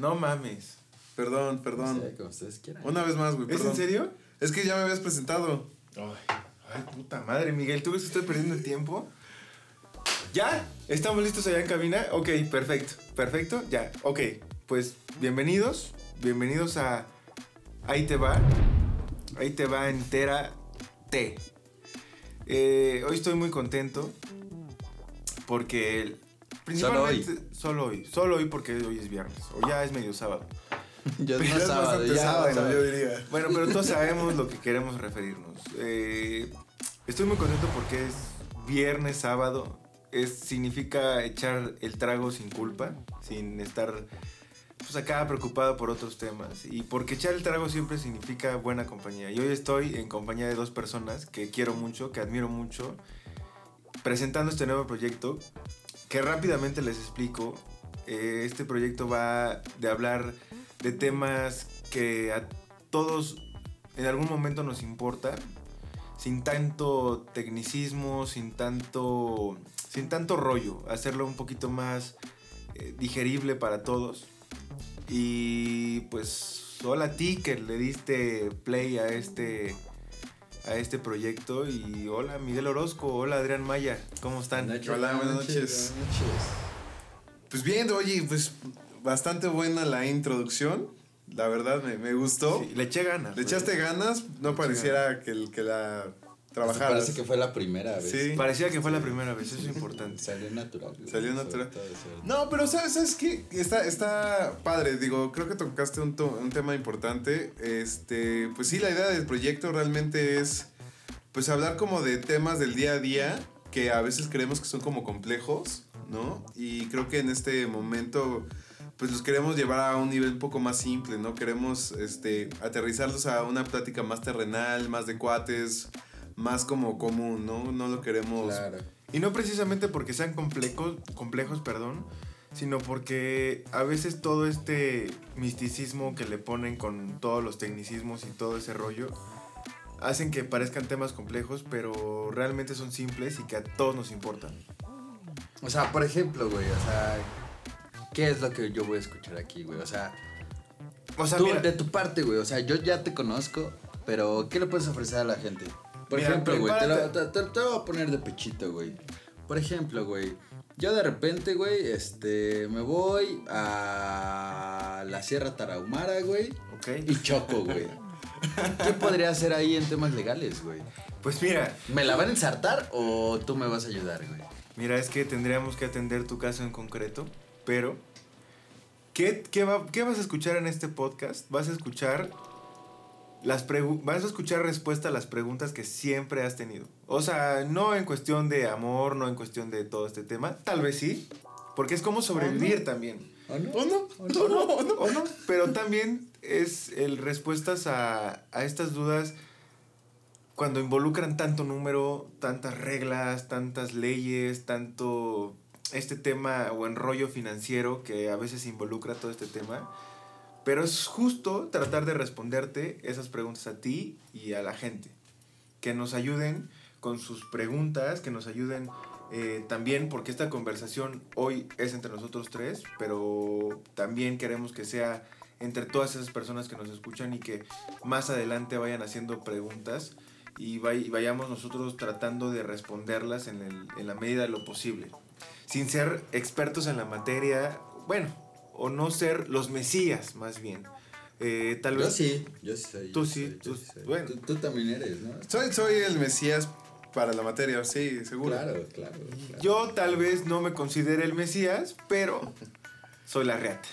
No mames. Perdón, perdón. No sé, como ustedes quieran. Una vez más, güey. ¿Es perdón. en serio? Es que ya me habías presentado. Ay, ay, puta madre, Miguel, ¿tú ves que estoy perdiendo el tiempo? ¿Ya? ¿Estamos listos allá en cabina? Ok, perfecto, perfecto, ya, ok. Pues bienvenidos, bienvenidos a Ahí te va, ahí te va entera T. Eh, hoy estoy muy contento porque el- principalmente solo hoy, solo hoy porque hoy es viernes o ya es medio sábado. Ya es más sábado, ya. sábado, sábado. yo diría. Bueno, pero todos sabemos lo que queremos referirnos. Eh, estoy muy contento porque es viernes, sábado. Es, significa echar el trago sin culpa, sin estar pues acá preocupado por otros temas. Y porque echar el trago siempre significa buena compañía. Y hoy estoy en compañía de dos personas que quiero mucho, que admiro mucho, presentando este nuevo proyecto que rápidamente les explico. Eh, este proyecto va de hablar de temas que a todos en algún momento nos importa, sin tanto tecnicismo, sin tanto, sin tanto rollo, hacerlo un poquito más eh, digerible para todos. Y pues hola a ti que le diste play a este a este proyecto y hola Miguel Orozco, hola Adrián Maya, ¿cómo están? Buenas Hola, buenas noches. buenas noches. Pues bien, oye, pues bastante buena la introducción. La verdad me, me gustó. Sí, le eché ganas. Le echaste ganas, no pareciera que, el- que la trabajaras. Parece que fue la primera vez. Sí. Parecía que fue la primera vez, eso es importante. Salió natural. güey. Salió natural. No, pero ¿sabes, sabes qué? Está, está padre, digo, creo que tocaste un, to- un tema importante. Este, pues sí, la idea del proyecto realmente es, pues hablar como de temas del día a día que a veces creemos que son como complejos, ¿no? Y creo que en este momento, pues los queremos llevar a un nivel un poco más simple, ¿no? Queremos, este, aterrizarlos a una plática más terrenal, más de cuates, más como común, ¿no? No lo queremos... Claro. Y no precisamente porque sean complejos, complejos, perdón, sino porque a veces todo este misticismo que le ponen con todos los tecnicismos y todo ese rollo hacen que parezcan temas complejos, pero realmente son simples y que a todos nos importan. O sea, por ejemplo, güey, o sea, ¿qué es lo que yo voy a escuchar aquí, güey? O sea, O sea, tú, de tu parte, güey, o sea, yo ya te conozco, pero ¿qué le puedes ofrecer a la gente? Por Mira, ejemplo, güey, te, lo- te- te- te lo voy a poner de pechito, güey. Por ejemplo, güey, yo de repente, güey, este, me voy a la Sierra Tarahumara, güey, ok. y choco, güey. ¿Qué podría hacer ahí en temas legales, güey? Pues mira, ¿Me la van a ensartar o tú me vas a ayudar, güey? Mira, es que tendríamos que atender tu caso en concreto, pero ¿qué, qué, va- qué vas a escuchar en este podcast? Vas a escuchar las vas a escuchar respuesta a las preguntas que siempre has tenido. O sea, no en cuestión de amor, no en cuestión de todo este tema, tal vez sí, porque es como sobrevivir también. ¿O no? ¿O no? O no, o no, o no, pero también es el respuestas a, a estas dudas cuando involucran tanto número, tantas reglas, tantas leyes, tanto este tema o enrollo financiero que a veces involucra todo este tema. Pero es justo tratar de responderte esas preguntas a ti y a la gente. Que nos ayuden con sus preguntas, que nos ayuden eh, también, porque esta conversación hoy es entre nosotros tres, pero también queremos que sea entre todas esas personas que nos escuchan y que más adelante vayan haciendo preguntas y, vay- y vayamos nosotros tratando de responderlas en, en la medida de lo posible. Sin ser expertos en la materia, bueno, o no ser los mesías más bien. Eh, tal Yo vez sí, yo sí soy. Tú yo sí, soy, tú- sí soy. bueno. Tú, tú también eres, ¿no? Soy, soy el Mesías para la materia, sí, seguro. Claro, claro. claro. Yo tal vez no me considere el Mesías, pero soy la reata.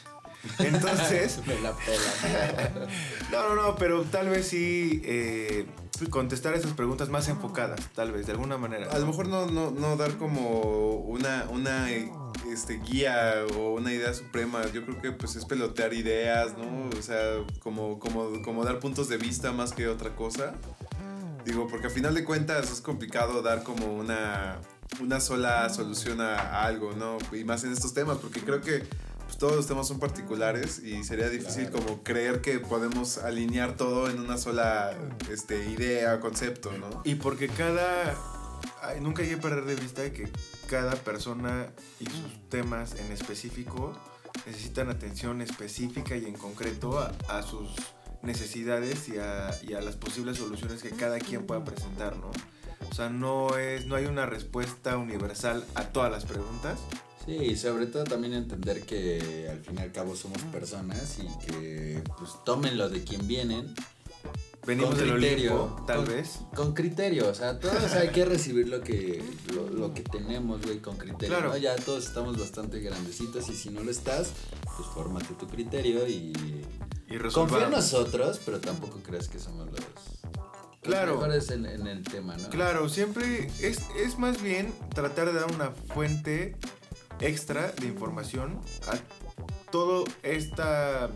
Entonces, Me la pela. no, no, no, pero tal vez sí eh, contestar esas preguntas más enfocadas, tal vez, de alguna manera. A lo mejor no, no, no dar como una, una este, guía o una idea suprema. Yo creo que pues es pelotear ideas, ¿no? O sea, como, como, como dar puntos de vista más que otra cosa. Digo, porque a final de cuentas es complicado dar como una, una sola solución a, a algo, ¿no? Y más en estos temas, porque creo que pues, todos los temas son particulares y sería difícil Claro. como creer que podemos alinear todo en una sola este, idea, concepto, ¿no? Y porque cada... nunca hay que perder de vista que cada persona y sus temas en específico necesitan atención específica y en concreto a, a sus necesidades y a, y a las posibles soluciones que cada quien pueda presentar, ¿no? O sea, no, es, no hay una respuesta universal a todas las preguntas. Sí, y sobre todo también entender que al fin y al cabo somos personas y que pues tomen lo de quien vienen Venimos Con del criterio. Olimpo, tal Con- vez. con criterio, o sea, todos hay que recibir lo que lo, lo que tenemos, güey, con criterio, Claro. ¿no? Ya todos estamos bastante grandecitos y si no lo estás, pues fórmate tu criterio y Y confía en nosotros, pero tampoco creas que somos los, mejores en, en el tema, ¿no? Claro, siempre es, es más bien tratar de dar una fuente extra de información a todo esta,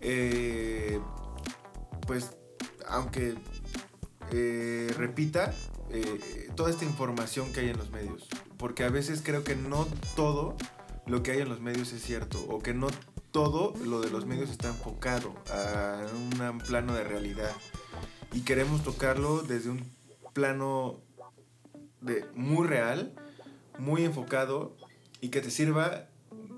eh, pues, aunque eh, repita, eh, toda esta información que hay en los medios. Porque a veces creo que no todo lo que hay en los medios es cierto, o que no todo lo de los medios está enfocado a un plano de realidad. Y queremos tocarlo desde un plano de muy real, muy enfocado y que te sirva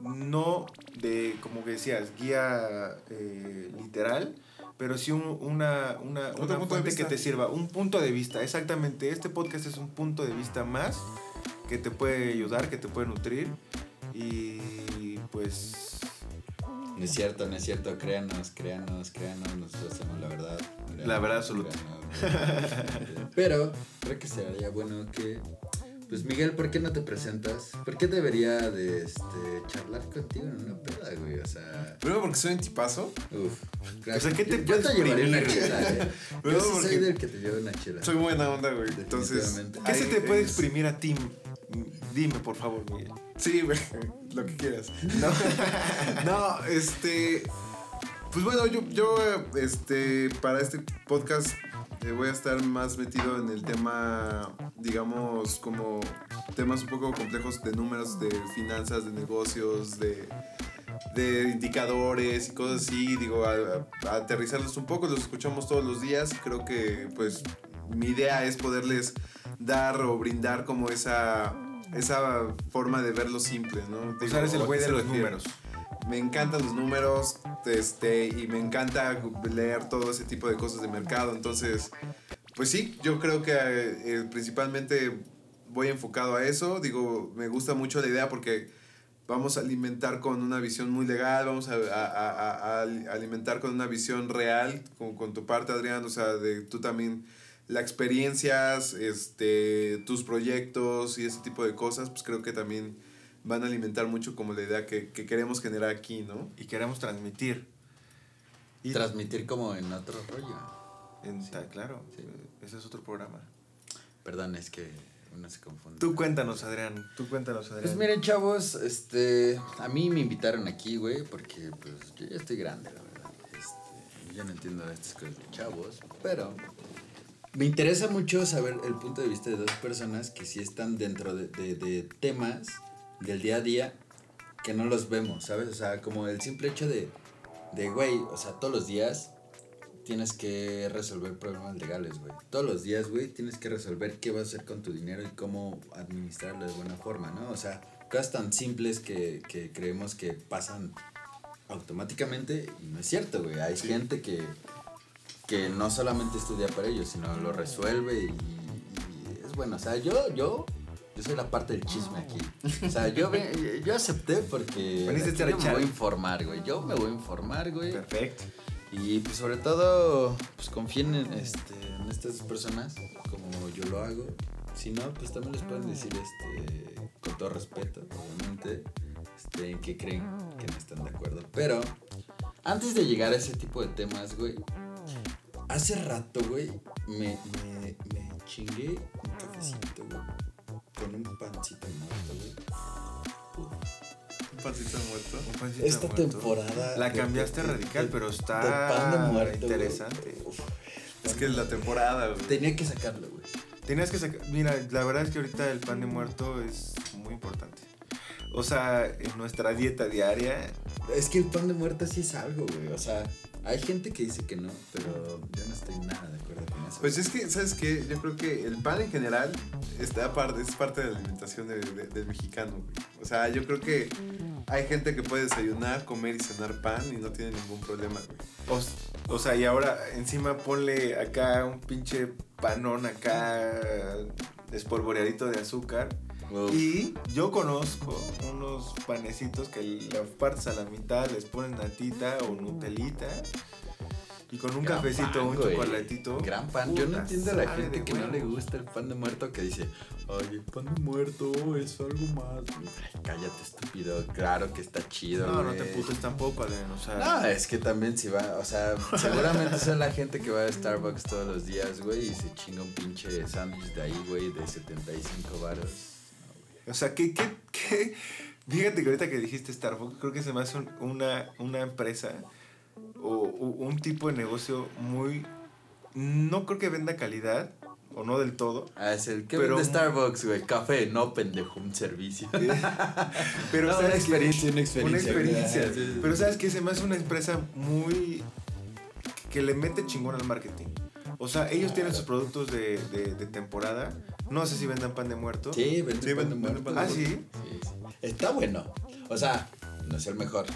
no de, como decías, guía eh, literal, pero sí un- una, una, Otro una punto de fuente que te sirva, un punto de vista. Exactamente, este podcast es un punto de vista más que te puede ayudar, que te puede nutrir y pues... No es cierto, no es cierto, créanos, créanos, créanos, nosotros hacemos la verdad. créanos, La verdad absoluta. créanos. Pero creo que sería bueno que pues Miguel, ¿por qué no te presentas? ¿Por qué debería de este, charlar contigo en una peda, güey? O sea, Primero porque soy un tipazo. uff. O sea, ¿qué te yo, yo puedes te llevaría una chela, eh. Yo sí soy del que te lleva una chela. Soy buena onda, güey. Entonces. ¿Qué se te puede exprimir a ti? Dime, por favor, Miguel. Sí, güey, lo que quieras. No, no, este. Pues bueno, yo, yo este, para este podcast eh, voy a estar más metido en el tema, digamos, como temas un poco complejos de números, de finanzas, de negocios, de, de indicadores y cosas así. Digo, a, a aterrizarlos un poco, los escuchamos todos los días. Creo que, pues, mi idea es poderles dar o brindar como esa esa forma de verlo simple, ¿no? O sea, eres el ¿a güey de los refiere? números. Me encantan los números, este, y me encanta leer todo ese tipo de cosas de mercado. Entonces, pues sí, yo creo que eh, principalmente voy enfocado a eso. Digo, me gusta mucho la idea porque vamos a alimentar con una visión muy legal, vamos a, alimentar con una visión real, con, con tu parte, Adrián, o sea, de tú también, las experiencias, este, tus proyectos y ese tipo de cosas, pues creo que también van a alimentar mucho como la idea que, que queremos generar aquí, ¿no? Y queremos transmitir. Y Transmitir como en otro rollo. en- está claro, Sí. ese es otro programa. Perdón, es que uno se confunde. Tú cuéntanos, Adrián. Tú cuéntanos, Adrián. Pues miren, chavos, este, a mí me invitaron aquí, güey, porque pues yo ya estoy grande, la verdad. Este, yo no entiendo estas cosas de chavos, pero me interesa mucho saber el punto de vista de dos personas que sí están dentro de, de- de temas del día a día que no los vemos, ¿sabes? O sea, como el simple hecho de, de, güey, o sea, todos los días tienes que resolver problemas legales, güey. Todos los días, güey, tienes que resolver qué vas a hacer con tu dinero y cómo administrarlo de buena forma, ¿no? O sea, cosas tan simples que, que creemos que pasan automáticamente y no es cierto, güey. Hay gente que, que no solamente estudia para ello, sino lo resuelve y, y es bueno. O sea, yo, yo, yo soy la parte del chisme aquí. O sea, yo, yo acepté porque yo me voy a informar, güey. Yo me voy a informar, güey. Perfecto. Y pues sobre todo, pues confíen en, este, en estas personas como yo lo hago. Si no, pues también les pueden decir, este, con todo respeto, obviamente, este, en qué creen que no están de acuerdo. Pero, antes de llegar a ese tipo de temas, güey, hace rato, güey, me, me, me chingué un cafecito, güey, con un pancito muerto, güey. Un pancito muerto. Un pancito Esta muerto. temporada. La de- cambiaste de- radical, de- pero está de pan de muerto, güey. interesante. Uf. Es que es la temporada, güey. Tenía que sacarlo, güey. Tenías que sacar. Mira, la verdad es que ahorita el pan de muerto es muy importante. O sea, en nuestra dieta diaria. Es que el pan de muerto sí es algo, güey. O sea, hay gente que dice que no, pero yo no estoy nada de acuerdo con eso. Pues es que, ¿sabes qué? Yo creo que el pan en general está parte, es parte de la alimentación de- de- del mexicano. güey. O sea, yo creo que hay gente que puede desayunar, comer y cenar pan y no tiene ningún problema, güey. O, o sea, y ahora encima ponle acá un pinche panón acá espolvoreadito de azúcar. Uf. Y yo conozco unos panecitos que los partes a la mitad, les ponen natita o nutelita. Y con un Gran cafecito o pan, un güey. chocolatito. Gran pan. Yo no entiendo a la gente que no le gusta el pan de muerto que dice, ay, el pan de muerto es algo más. Ay, cállate, estúpido. Claro que está chido. No, no te putes tampoco, Adrián. O sea, No, es que también si va, o sea, seguramente son la gente que va a Starbucks todos los días, güey, y se chinga un pinche sándwich de ahí, güey, de 75 varos. O sea, ¿qué, qué, qué? Fíjate que ahorita que dijiste Starbucks, creo que se me hace un- una, una empresa o, o un tipo de negocio muy... No creo que venda calidad, o no del todo, Ah, es el que Pero- vende Starbucks, güey, café, no pendejo, un servicio. pero No, ¿sabes una experiencia, una experiencia. Una experiencia. güey. Sí, sí, Pero sabes que se me hace una empresa muy... que le mete chingón al marketing. O sea, ellos tienen sus productos de, de, de temporada. No sé si vendan pan de muerto. Sí, vende Sí, pan de muerto. vende pan de Ah, sí. Sí, sí. Está bueno. O sea, no es el mejor.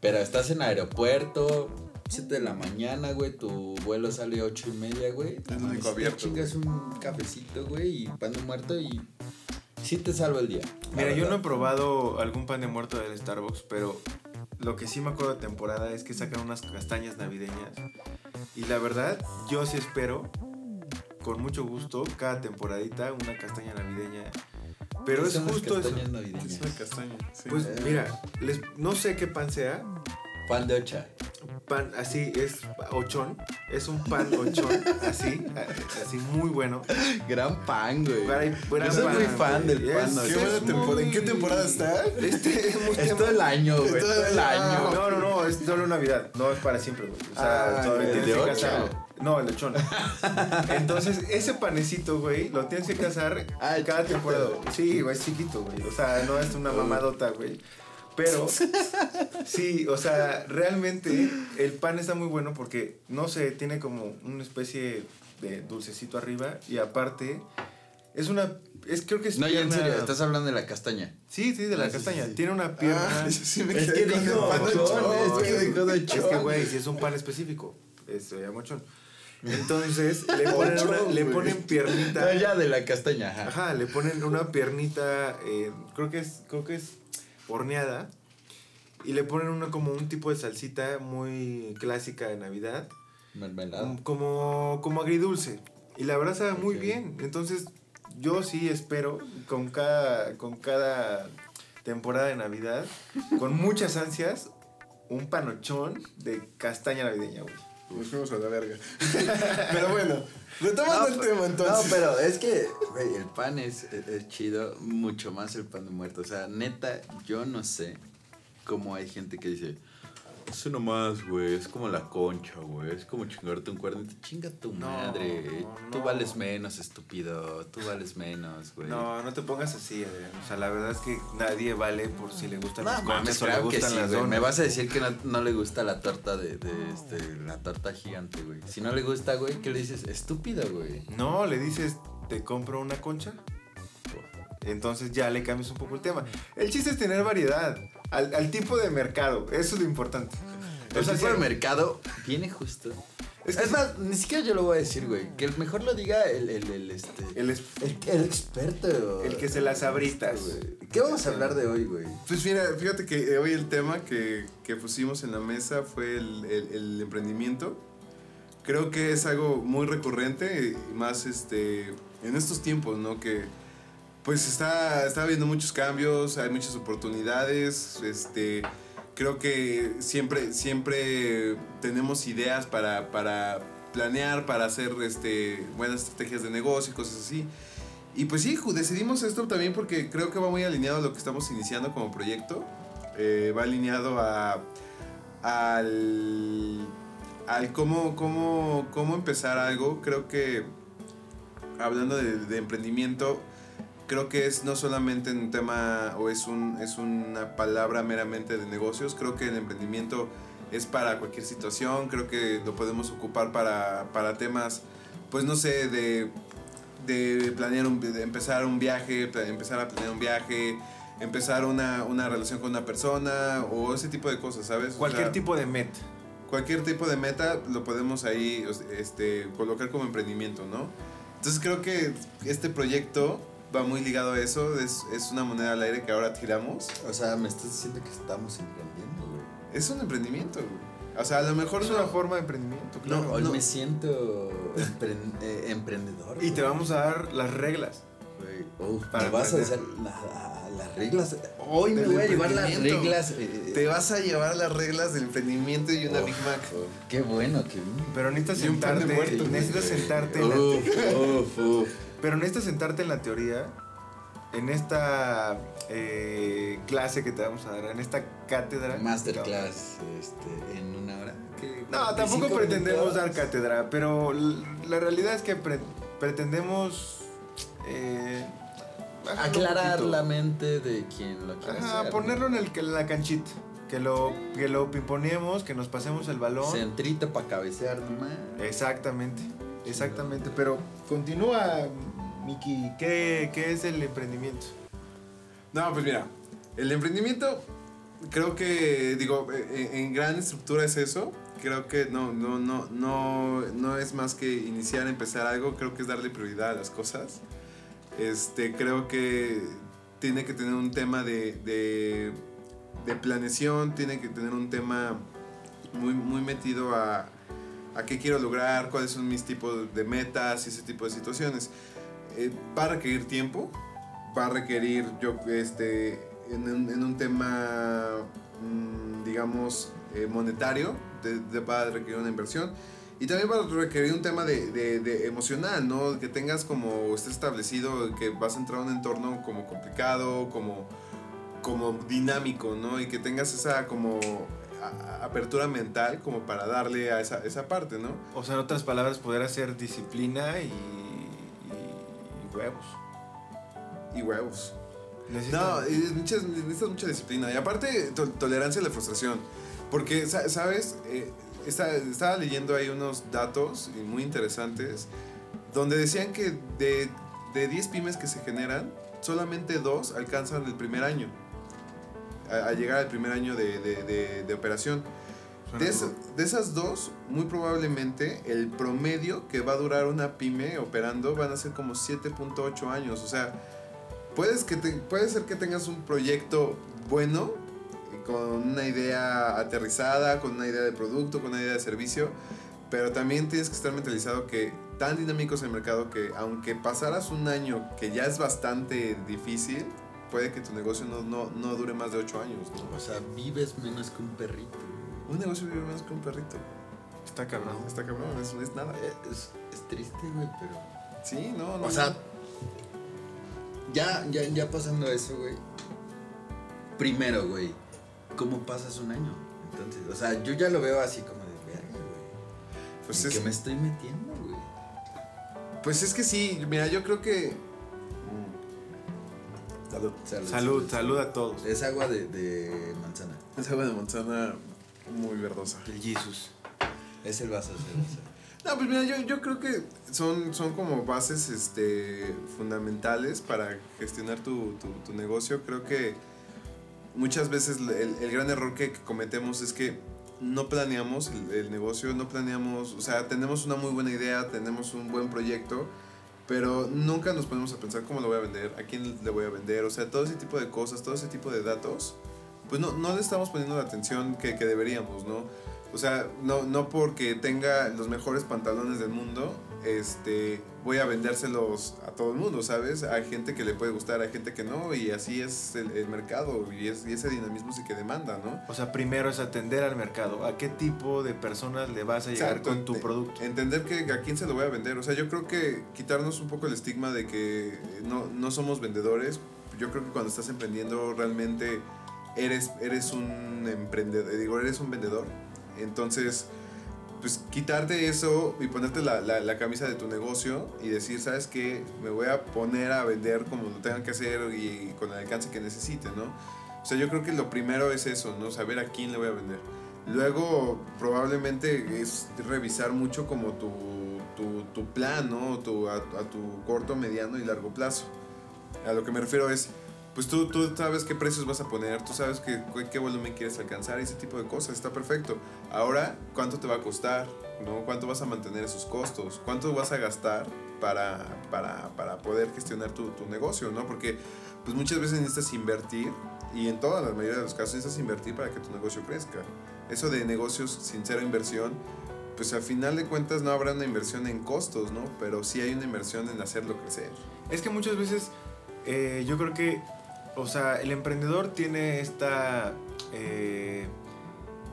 Pero estás en aeropuerto, 7 de la mañana, güey. Tu vuelo sale 8 y media, güey. Es único Mames, te abierto, chingas un cafecito, güey, y pan de muerto y sí te salva el día. Mira, yo no he probado algún pan de muerto del Starbucks, pero lo que sí me acuerdo de temporada es que sacan unas castañas navideñas. Y la verdad, yo sí espero, con mucho gusto, cada temporadita una castaña navideña. Pero ¿Qué es justo eso. Es una castaña. sí. Pues Eh. mira, les, no sé qué pan sea. Pan de ocha. Pan así es ochón. Es un pan ochón, así, así muy bueno. Gran pan, güey. Gran- gran Yo soy muy fan güey. del pan, ¿no? Qué buena temporada. ¿En qué temporada está? Este es muy Es todo el año, güey. Es todo Todo el el año. año. No, no, no, es solo Navidad, no es para siempre, güey. O sea, Ah, todavía el tienes que casarlo. No, el lechón. Entonces, ese panecito, güey, lo tienes que casar Ah, cada chiquito. temporada. Sí, güey, es chiquito, güey. O sea, no es una mamadota, güey. Pero, sí, o sea, realmente el pan está muy bueno porque, no sé, tiene como una especie de dulcecito arriba y aparte es una, es creo que es No, ya en serio, estás hablando de la castaña. Sí, sí, de la Ah, castaña. sí, sí. Tiene una pierna... Ah, sí me Es que dijo es güey. que dijo de Es que, ochón. güey, si es un pan específico, es se llama ochón. Entonces, le ponen, una- le ponen piernita. No, ya de la castaña, ajá. Ajá, le ponen una piernita, eh, creo que es, creo que es horneada. Y le ponen una como un tipo de salsita muy clásica de Navidad. Mermelada. um, Como, como agridulce. Y la verdad sabe muy bien. Entonces, yo sí espero con cada, con cada temporada de Navidad, con muchas ansias, un panochón de castaña navideña, güey. Nos fuimos a la verga. Pero bueno, retomando el tema No, entonces. pero es que, güey, el pan es, es- es chido, mucho más el pan de muerto. O sea, neta, yo no sé cómo hay gente que dice, eso nomás, güey, es como la concha, güey, es como chingarte un cuernito. Chinga tu No, madre, tú no. vales menos, estúpido, tú vales menos, güey. No, no te pongas así, Adrián. O sea, la verdad es que nadie vale por si le gustan No las conchas o le gustan sí, las donas. Me vas a decir que no, no le gusta la torta de, de, este, la torta gigante, güey. Si no le gusta, güey, ¿qué le dices? Estúpido, güey. No, le dices, te compro una concha. Entonces ya le cambias un poco el tema. El chiste es tener variedad. Al, al tipo de mercado. Eso es lo importante. El O sea, tipo de mercado viene justo. Es más, ni siquiera yo lo voy a decir, güey. Que el mejor lo diga el, el, el, este, El, es- el, el experto. el que se las abritas. güey. ¿Qué vamos a hablar de hoy, güey? Pues mira, fíjate que hoy el tema que, que pusimos en la mesa fue el, el- el emprendimiento. Creo que es algo muy recurrente más este, en estos tiempos, ¿no? Que pues está, está habiendo muchos cambios, hay muchas oportunidades, este, creo que siempre, siempre tenemos ideas para, para planear, para hacer este, buenas estrategias de negocio y cosas así. Y pues sí, decidimos esto también porque creo que va muy alineado a lo que estamos iniciando como proyecto. Eh, va alineado a, al, al cómo, cómo, cómo empezar algo. Creo que hablando de emprendimiento, creo que es no solamente un tema o es, un, es una palabra meramente de negocios. Creo que el emprendimiento es para cualquier situación. Creo que lo podemos ocupar para, para temas, pues no sé, de de planear un, de empezar un viaje, empezar a planear un viaje, empezar una, una relación con una persona o ese tipo de cosas, ¿sabes? O Cualquier sea, tipo de meta. cualquier tipo de meta lo podemos ahí este, colocar como emprendimiento, ¿no? Entonces creo que este proyecto va muy ligado a eso, es, es una moneda al aire que ahora tiramos. O sea, me estás diciendo que estamos emprendiendo, güey. Es un emprendimiento, güey. O sea, a lo mejor Es no- una forma de emprendimiento, No, claro. Hoy no. me siento eh, emprendedor. Y te vamos a dar las reglas. Güey, uf, Para me vas a hacer la- las reglas. Hoy me voy a llevar las reglas. eh, Te vas a llevar las reglas del emprendimiento y una uf, Big Mac. uf, Qué bueno que vine. Pero necesitas sentarte. muerto. necesitas sentarte uf, uf. Pero necesitas sentarte en la teoría. En esta eh, clase que te vamos a dar, en esta cátedra. Masterclass este, en una hora. ¿Qué? No, tampoco 45 pretendemos dar cátedra, pero la realidad es que pre- pretendemos eh, Aclarar la mente de quien lo quiera Ajá, hacer. ponerlo en, el, en la canchita. Que lo, que lo pimponemos, que nos pasemos el balón. Centrito para cabecear nomás. Exactamente, exactamente. Pero continúa, Miki. ¿Qué, ¿Qué es el emprendimiento? No, pues mira, el emprendimiento creo que, digo, eh, en, en gran estructura es eso. Creo que no, no, no, no, no es más que iniciar, empezar algo. Creo que es darle prioridad a las cosas. Este, creo que tiene que tener un tema de planeación, tiene que tener un tema muy, muy metido a, a qué quiero lograr, cuáles son mis tipos de metas y ese tipo de situaciones. Eh, va a requerir tiempo, va a requerir, yo, este, en un, tema, mm, digamos, eh, monetario, de- de- va a requerir una inversión. Y también va a requerir un tema de, emocional, ¿no? Que tengas como, estés establecido, que vas a entrar a un entorno como complicado, como, como dinámico, ¿no? Y que tengas esa como apertura mental como para darle a esa, esa parte, ¿no? O sea, en otras palabras, poder hacer disciplina y, y- huevos. Y huevos. No, es necesitas mucha disciplina. Y aparte, to- tolerancia a la frustración. Porque, sa- ¿sabes? Eh, está- estaba leyendo ahí unos datos muy interesantes donde decían que de, de 10 pymes que se generan, solamente dos alcanzan el primer año. A, a llegar al primer año de- de operación. De, de esas dos, muy probablemente el promedio que va a durar una pyme operando van a ser como 7.8 años. O sea, puedes que te- puede ser que tengas un proyecto bueno, con una idea aterrizada, con una idea de producto, con una idea de servicio, pero también tienes que estar mentalizado que tan dinámico es el mercado que aunque pasaras un año que ya es bastante difícil, puede que tu negocio no, no, no dure más de 8 años. ¿no? O sea, vives menos que un perrito. Un negocio vive menos que un perrito. Está cabrón. Está cabrón, es, es nada. Eh, Es, es triste, güey, pero. Sí, no, no. O sea, ya, ya, ya pasando eso, güey. Primero, güey, ¿cómo pasas un año? Entonces, o sea, yo ya lo veo así como de verga, güey. pues, ¿En es, qué me estoy metiendo, güey? pues es que sí, mira, yo creo que. Salud. Salud, salud a todos. Es agua de, de manzana. Es agua de manzana muy verdosa. El Jesus. Es el vaso, es el vaso. No, pues mira, yo, yo creo que son, son como bases este, fundamentales para gestionar tu, tu, tu negocio. Creo que muchas veces el, el gran error que cometemos es que no planeamos el, el negocio, no planeamos, o sea, tenemos una muy buena idea, tenemos un buen proyecto, pero nunca nos ponemos a pensar cómo lo voy a vender, a quién le voy a vender, o sea, todo ese tipo de cosas, todo ese tipo de datos, pues no, no le estamos poniendo la atención que, que deberíamos, ¿no? O sea, no, no porque tenga los mejores pantalones del mundo, este, voy a vendérselos a todo el mundo, ¿sabes? Hay gente que le puede gustar, hay gente que no, y así es el, el mercado, y, es, y ese dinamismo sí que demanda, ¿no? O sea, primero es atender al mercado. ¿A qué tipo de personas le vas a llegar Exacto, con tu producto? Entender que a quién se lo voy a vender. O sea, yo creo que quitarnos un poco el estigma de que no, no somos vendedores. Yo creo que cuando estás emprendiendo realmente eres, eres un emprendedor, digo, eres un vendedor. Entonces, pues quitarte eso y ponerte la, la, la camisa de tu negocio y decir, ¿sabes qué? Me voy a poner a vender como lo tengan que hacer y con el alcance que necesite, ¿no? O sea, yo creo que lo primero es eso, ¿no? Saber a quién le voy a vender. Luego, probablemente es revisar mucho como tu, tu, tu plan, ¿no? Tu, a, a tu corto, mediano y largo plazo. A lo que me refiero es, pues tú, tú sabes qué precios vas a poner, tú sabes qué, qué volumen quieres alcanzar, ese tipo de cosas, está perfecto. Ahora, ¿cuánto te va a costar? ¿no? ¿Cuánto vas a mantener esos costos? ¿Cuánto vas a gastar para, para, para poder gestionar tu, tu, negocio? ¿no? Porque pues muchas veces necesitas invertir y en toda la mayoría de los casos necesitas invertir para que tu negocio crezca. Eso de negocios sin cero inversión, pues al final de cuentas no habrá una inversión en costos, ¿no? Pero sí hay una inversión en hacerlo crecer. Es que muchas veces eh, yo creo que, o sea, el emprendedor tiene esta eh,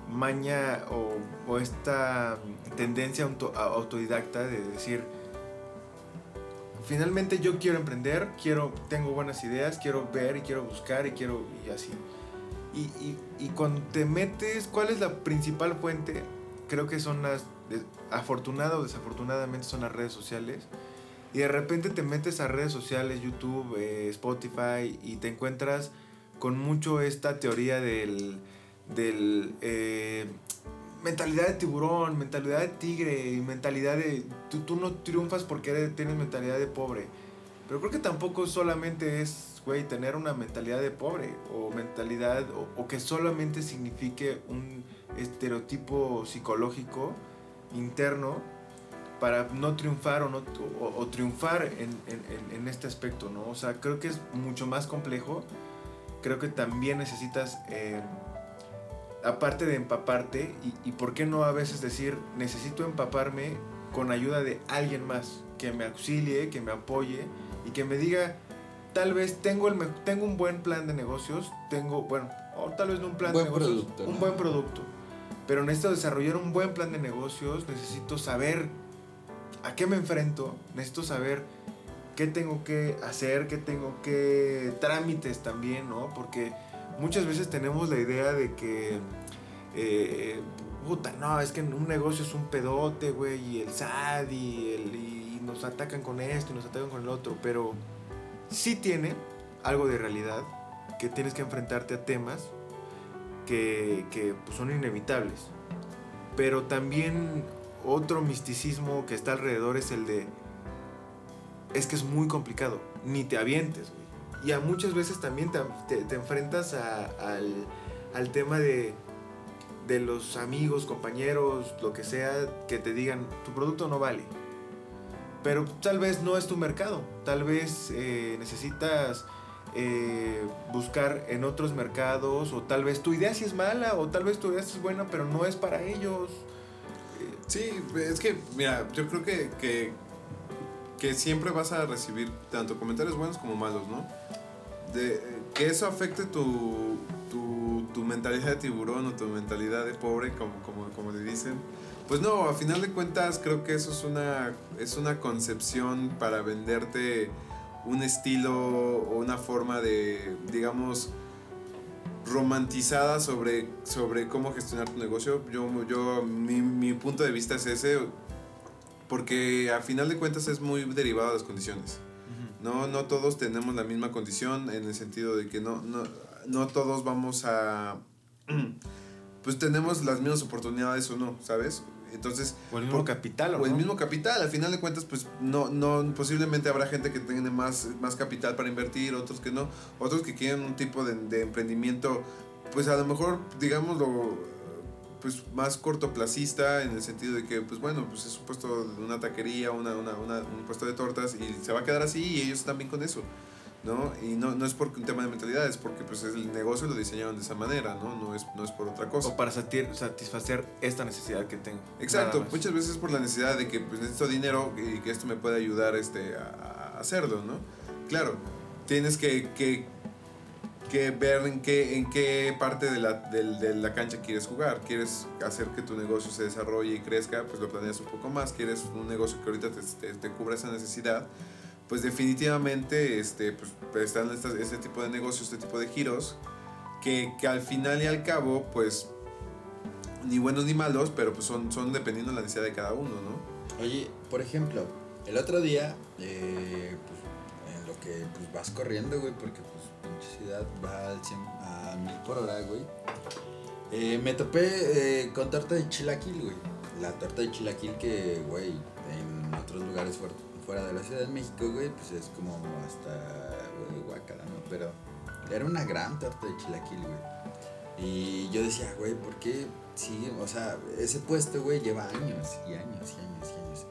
maña o, esta tendencia auto, autodidacta de decir, finalmente yo quiero emprender, quiero, tengo buenas ideas, quiero ver y quiero buscar y quiero y así. Y, y, y cuando te metes, ¿cuál es la principal fuente? Creo que son las, afortunada o desafortunadamente son las redes sociales. Y de repente te metes a redes sociales, YouTube, eh, Spotify, y te encuentras con mucho esta teoría del, del eh, mentalidad de tiburón, mentalidad de tigre, mentalidad de... Tú, tú no triunfas porque tienes mentalidad de pobre. Pero creo que tampoco solamente es, güey, tener una mentalidad de pobre o mentalidad, o, o, que solamente signifique un estereotipo psicológico interno para no triunfar o, no, o, o triunfar en, en, en, este aspecto, ¿no? O sea, creo que es mucho más complejo. Creo que también necesitas... Eh, aparte de empaparte, y, y, por qué no a veces decir, necesito empaparme con ayuda de alguien más, que me auxilie, que me apoye y que me diga, tal vez tengo, el, tengo un buen plan de negocios, tengo, bueno, o tal vez no un plan buen de negocios, producto, un ¿no? buen producto, pero necesito desarrollar un buen plan de negocios, necesito saber a qué me enfrento, necesito saber qué tengo que hacer, qué tengo que, trámites también, ¿no? Porque muchas veces tenemos la idea de que, eh, puta, no, es que un negocio es un pedote, güey, y el SAD y, el, y nos atacan con esto y nos atacan con el otro, pero sí tiene algo de realidad, que tienes que enfrentarte a temas que, que pues, son inevitables. Pero también otro misticismo que está alrededor es el de, es que es muy complicado, ni te avientes, y a muchas veces también te, te, te enfrentas a, al, al, tema de, de los amigos, compañeros, lo que sea, que te digan, tu producto no vale. Pero tal vez no es tu mercado, tal vez eh, necesitas eh, buscar en otros mercados, o tal vez tu idea sí es mala, o tal vez tu idea sí es buena, pero no es para ellos. Sí, es que, mira, yo creo que, que, que siempre vas a recibir tanto comentarios buenos como malos, ¿no? De, que eso afecte tu, tu, tu, mentalidad de tiburón o tu mentalidad de pobre, como, como, como le dicen. Pues no, a final de cuentas creo que eso es una, es una concepción para venderte un estilo o una forma de, digamos, romantizada sobre, sobre cómo gestionar tu negocio. Yo, yo mi, mi punto de vista es ese, porque a final de cuentas es muy derivado de las condiciones. No, no todos tenemos la misma condición en el sentido de que no, no, no todos vamos a... Pues tenemos las mismas oportunidades o no, ¿sabes? Entonces... O el mismo por, capital, ¿o, o el no? mismo capital. Al final de cuentas, pues no, no, posiblemente habrá gente que tenga más, más capital para invertir, otros que no. Otros que quieren un tipo de, de emprendimiento, pues a lo mejor, digámoslo pues más cortoplacista en el sentido de que pues bueno pues es un puesto de una taquería una, una, una, un puesto de tortas y se va a quedar así y ellos están bien con eso no y no, no es por un tema de mentalidad es porque pues el negocio lo diseñaron de esa manera no no es, no es por otra cosa o para satisfacer esta necesidad que tengo exacto muchas veces por la necesidad de que pues necesito dinero y que esto me puede ayudar este a, a hacerlo no claro tienes que, que que ver en qué, en qué parte de la, de, de la cancha quieres jugar. ¿Quieres hacer que tu negocio se desarrolle y crezca? Pues lo planeas un poco más. ¿Quieres un negocio que ahorita te, te, te cubra esa necesidad? Pues definitivamente este, pues, están este tipo de negocios, este tipo de giros, que, que al final y al cabo, pues ni buenos ni malos, pero pues son, son dependiendo de la necesidad de cada uno, ¿no? Oye, por ejemplo, el otro día, eh, pues, en lo que pues, vas corriendo, güey, porque pues ciudad va al 100, a mil por hora, güey. Eh, me topé eh, con torta de chilaquil, güey. La torta de chilaquil que, güey, en otros lugares fuera, fuera de la Ciudad de México, güey, pues es como hasta, güey, guacala, ¿no? Pero era una gran torta de chilaquil, güey. Y yo decía, güey, ¿por qué sigue? O sea, ese puesto, güey, lleva años y años y años y años.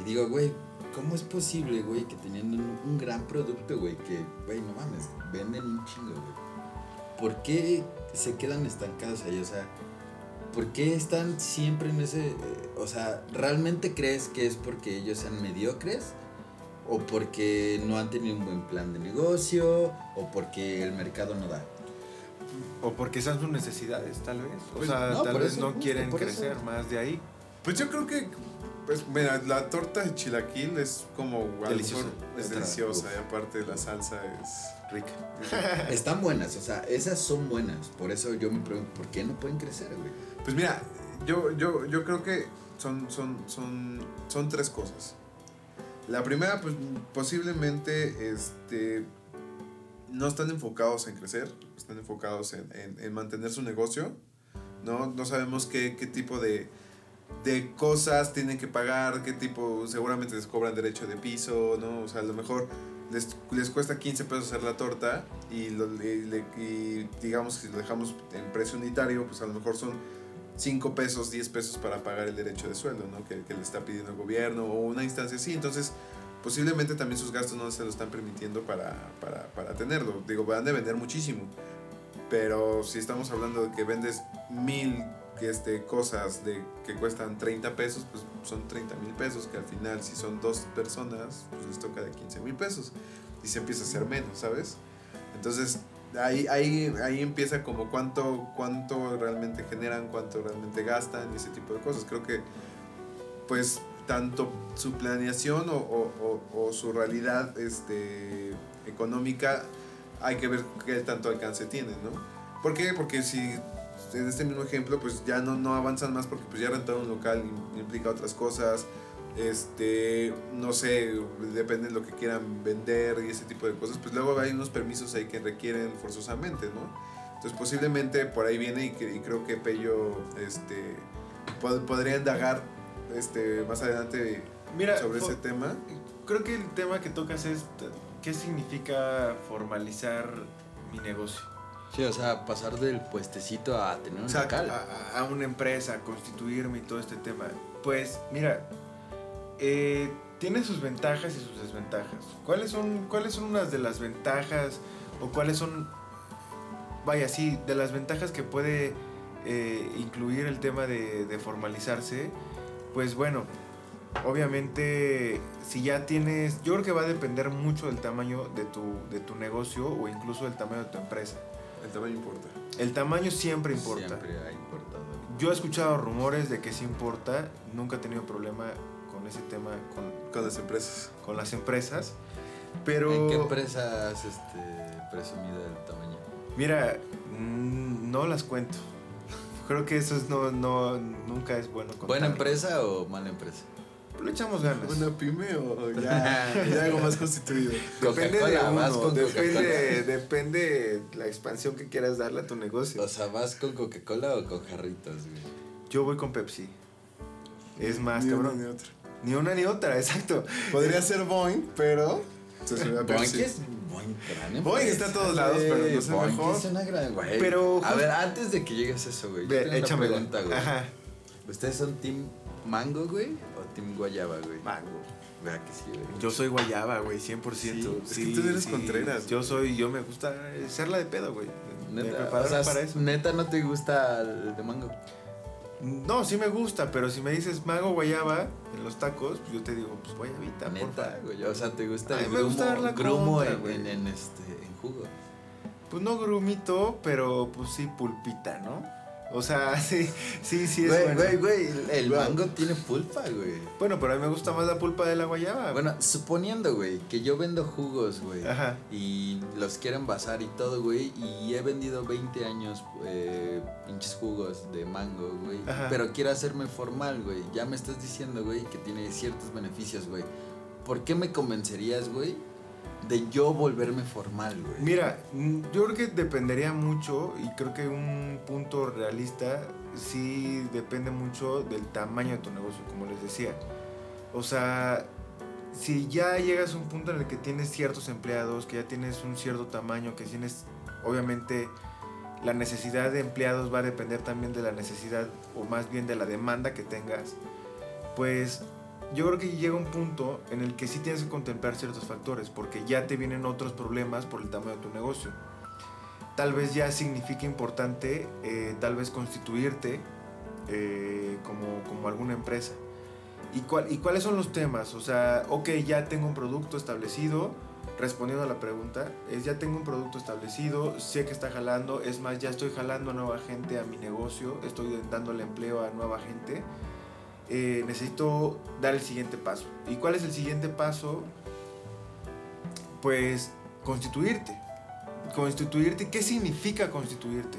Y digo, güey, ¿cómo es posible, güey, que teniendo un, un gran producto, güey, que, güey, no mames, venden un chingo, güey? ¿Por qué se quedan estancados ahí? O sea, ¿por qué están siempre en ese... eh, o sea, ¿realmente crees que es porque ellos sean mediocres? ¿O porque no han tenido un buen plan de negocio? ¿O porque el mercado no da? O porque son sus necesidades, tal vez. O Pues, sea, no, tal vez eso, no justo quieren eso. crecer más de ahí. Pues yo creo que, pues mira, la torta de chilaquil es como Deliciosa. es deliciosa uf. y aparte la salsa es Rica. Están buenas, o sea, esas son buenas. Por eso yo me pregunto, ¿por qué no pueden crecer, güey? Pues mira, yo, yo, yo creo que son, son, son, son tres cosas. La primera, pues posiblemente este, no están enfocados en crecer, están enfocados en, en- en mantener su negocio. No, no sabemos qué, qué tipo de, de cosas tienen que pagar, qué tipo, seguramente les cobran derecho de piso, ¿no? O sea, a lo mejor les, les cuesta 15 pesos hacer la torta y, y digamos que si lo dejamos en precio unitario, pues a lo mejor son 5 pesos, 10 pesos para pagar el derecho de sueldo, ¿no? Que, que le está pidiendo el gobierno o una instancia así. Entonces, posiblemente también sus gastos no se lo están permitiendo para, para, para tenerlo. Digo, van de vender muchísimo. Pero si estamos hablando de que vendes mil este, cosas de, que cuestan 30 pesos, pues son 30 mil pesos, que al final si son dos personas, pues les toca de 15 mil pesos. Y se empieza a hacer menos, ¿sabes? Entonces, ahí, ahí, ahí empieza como cuánto, cuánto realmente generan, cuánto realmente gastan y ese tipo de cosas. Creo que, pues, tanto su planeación o, o- o- su realidad este, económica, hay que ver qué tanto alcance tienen, ¿no? ¿Por qué? Porque si en este mismo ejemplo, pues ya no, no avanzan más porque pues ya rentar un local im- implica otras cosas, este, no sé, depende de lo que quieran vender y ese tipo de cosas, pues luego hay unos permisos ahí que requieren forzosamente, ¿no? Entonces posiblemente por ahí viene y, que, y creo que Pello, este, pod- podría indagar, este, más adelante Mira, sobre ese tema. creo que el tema que tocas es qué significa formalizar mi negocio. Sí, o sea, pasar del puestecito a tener un O sea, local. A, a- una empresa, constituirme y todo este tema. Pues mira, eh, tiene sus ventajas y sus desventajas. ¿Cuáles son, ¿Cuáles son unas de las ventajas o cuáles son, vaya, sí, de las ventajas que puede eh, incluir el tema de, de formalizarse? Pues bueno, obviamente si ya tienes, yo creo que va a depender mucho del tamaño de tu, de tu negocio o incluso del tamaño de tu empresa. El tamaño importa. El tamaño siempre importa. Siempre ha importado. Yo he escuchado rumores de que sí importa, nunca he tenido problema ese tema con, Con las empresas. con las empresas, pero ¿En qué empresa has este, presumido el tamaño? mira, no las cuento. Creo que eso es no, no, nunca es bueno contar. ¿Buena empresa o mala empresa? Le echamos ganas. ¿Una pyme o ya, ya algo más constituido? Depende de Coca-Cola, vas uno, con depende, Coca-Cola. depende la expansión que quieras darle a tu negocio. O sea, ¿vas con Coca-Cola o con jarritos, güey? Yo voy con Pepsi. Es más, cabrón. ni otra. Ni una ni otra, exacto. Podría ser Boeing, pero se sube a Boeing Pepsi. es Boeing, Boeing está a todos lados, pero no Boeing mejor. es una gran, güey. Pero A ver, antes de que llegues a eso, güey. yo Ve, tengo una échamela. pregunta, güey. Ajá. ¿Ustedes son team mango, güey? ¿O team guayaba, güey? Mango. Vea que sí, güey. Yo soy guayaba, güey, 100%. Sí, es que tú eres Contreras, Yo soy, yo me gusta hacerla de pedo, güey. Me Neta, o sea, para eso. neta no te gusta el de mango. No, sí me gusta, pero si me dices mango guayaba en los tacos, pues yo te digo, pues guayabita, Neta, güey. O sea, te gusta el me grumo, gusta dar la grumo contra, en, güey. en, en este, en jugo. Pues no grumito, pero pues sí pulpita, ¿no? O sea, sí, sí, sí es Güey, bueno. güey, güey. El, Güey. mango tiene pulpa, güey. Bueno, pero a mí me gusta más la pulpa de la guayaba. Bueno, suponiendo, güey, que yo vendo jugos, güey. Ajá. Y los quiero envasar y todo, güey. Y he vendido 20 años, eh, pinches jugos de mango, güey. Ajá. Pero quiero hacerme formal, güey. Ya me estás diciendo, güey, que tiene ciertos beneficios, güey. ¿Por qué me convencerías, güey, de yo volverme formal, güey? Mira, yo creo que dependería mucho y creo que un punto realista sí depende mucho del tamaño de tu negocio, como les decía. O sea, si ya llegas a un punto en el que tienes ciertos empleados, que ya tienes un cierto tamaño, que tienes obviamente la necesidad de empleados va a depender también de la necesidad o más bien de la demanda que tengas, pues yo creo que llega un punto en el que sí tienes que contemplar ciertos factores porque ya te vienen otros problemas por el tamaño de tu negocio. Tal vez ya significa importante, eh, tal vez constituirte eh, como, como alguna empresa. ¿Y, cuál, ¿Y cuáles son los temas? O sea, ok, ya tengo un producto establecido, respondiendo a la pregunta, es ya tengo un producto establecido, sé que está jalando, es más, ya estoy jalando a nueva gente a mi negocio, estoy dándole empleo a nueva gente, eh, necesito dar el siguiente paso. ¿Y cuál es el siguiente paso? Pues constituirte. Constituirte, ¿qué significa constituirte?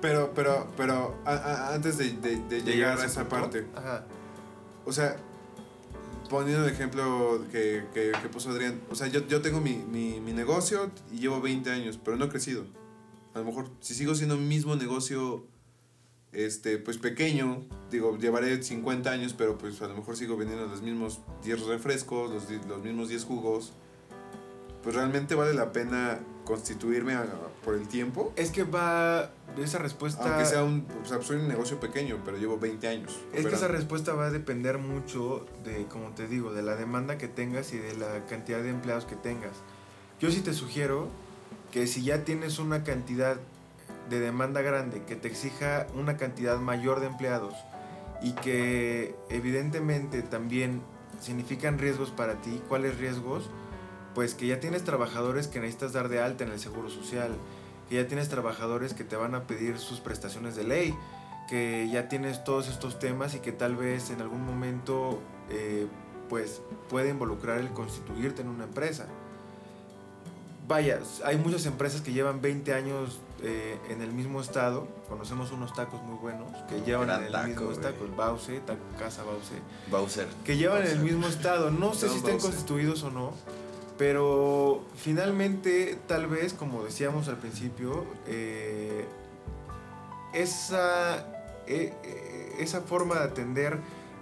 Pero, pero, pero, a- a- antes de, de- de llegar a esa parte, Ajá. o sea, poniendo el ejemplo que, que, que puso Adrián, o sea, yo, yo tengo mi, mi, mi negocio y llevo 20 años, pero no he crecido. A lo mejor, si sigo siendo el mismo negocio, este, pues pequeño, digo, llevaré 50 años, pero pues a lo mejor sigo vendiendo los mismos 10 refrescos, los, los mismos 10 jugos, pues realmente vale la pena constituirme a- por el tiempo. Es que va, esa respuesta... Aunque sea un, o sea, soy un negocio pequeño, pero llevo 20 años. Es que esa respuesta va a depender mucho de, como te digo, de la demanda que tengas y de la cantidad de empleados que tengas. Yo sí te sugiero que si ya tienes una cantidad de demanda grande que te exija una cantidad mayor de empleados y que evidentemente también significan riesgos para ti, ¿cuáles riesgos? Pues que ya tienes trabajadores que necesitas dar de alta en el seguro social, que ya tienes trabajadores que te van a pedir sus prestaciones de ley, que ya tienes todos estos temas y que tal vez en algún momento eh, pues puede involucrar el constituirte en una empresa. Vaya, hay muchas empresas que llevan 20 años eh, en el mismo estado. Conocemos unos tacos muy buenos que llevan Gran en el taco, mismo estado, Bause, Taco Casa Bause Bowser. que llevan en el Bowser. mismo estado. No sé Don si estén Bowser. constituidos o no, pero finalmente, tal vez, como decíamos al principio, eh, esa, eh, eh, esa forma de atender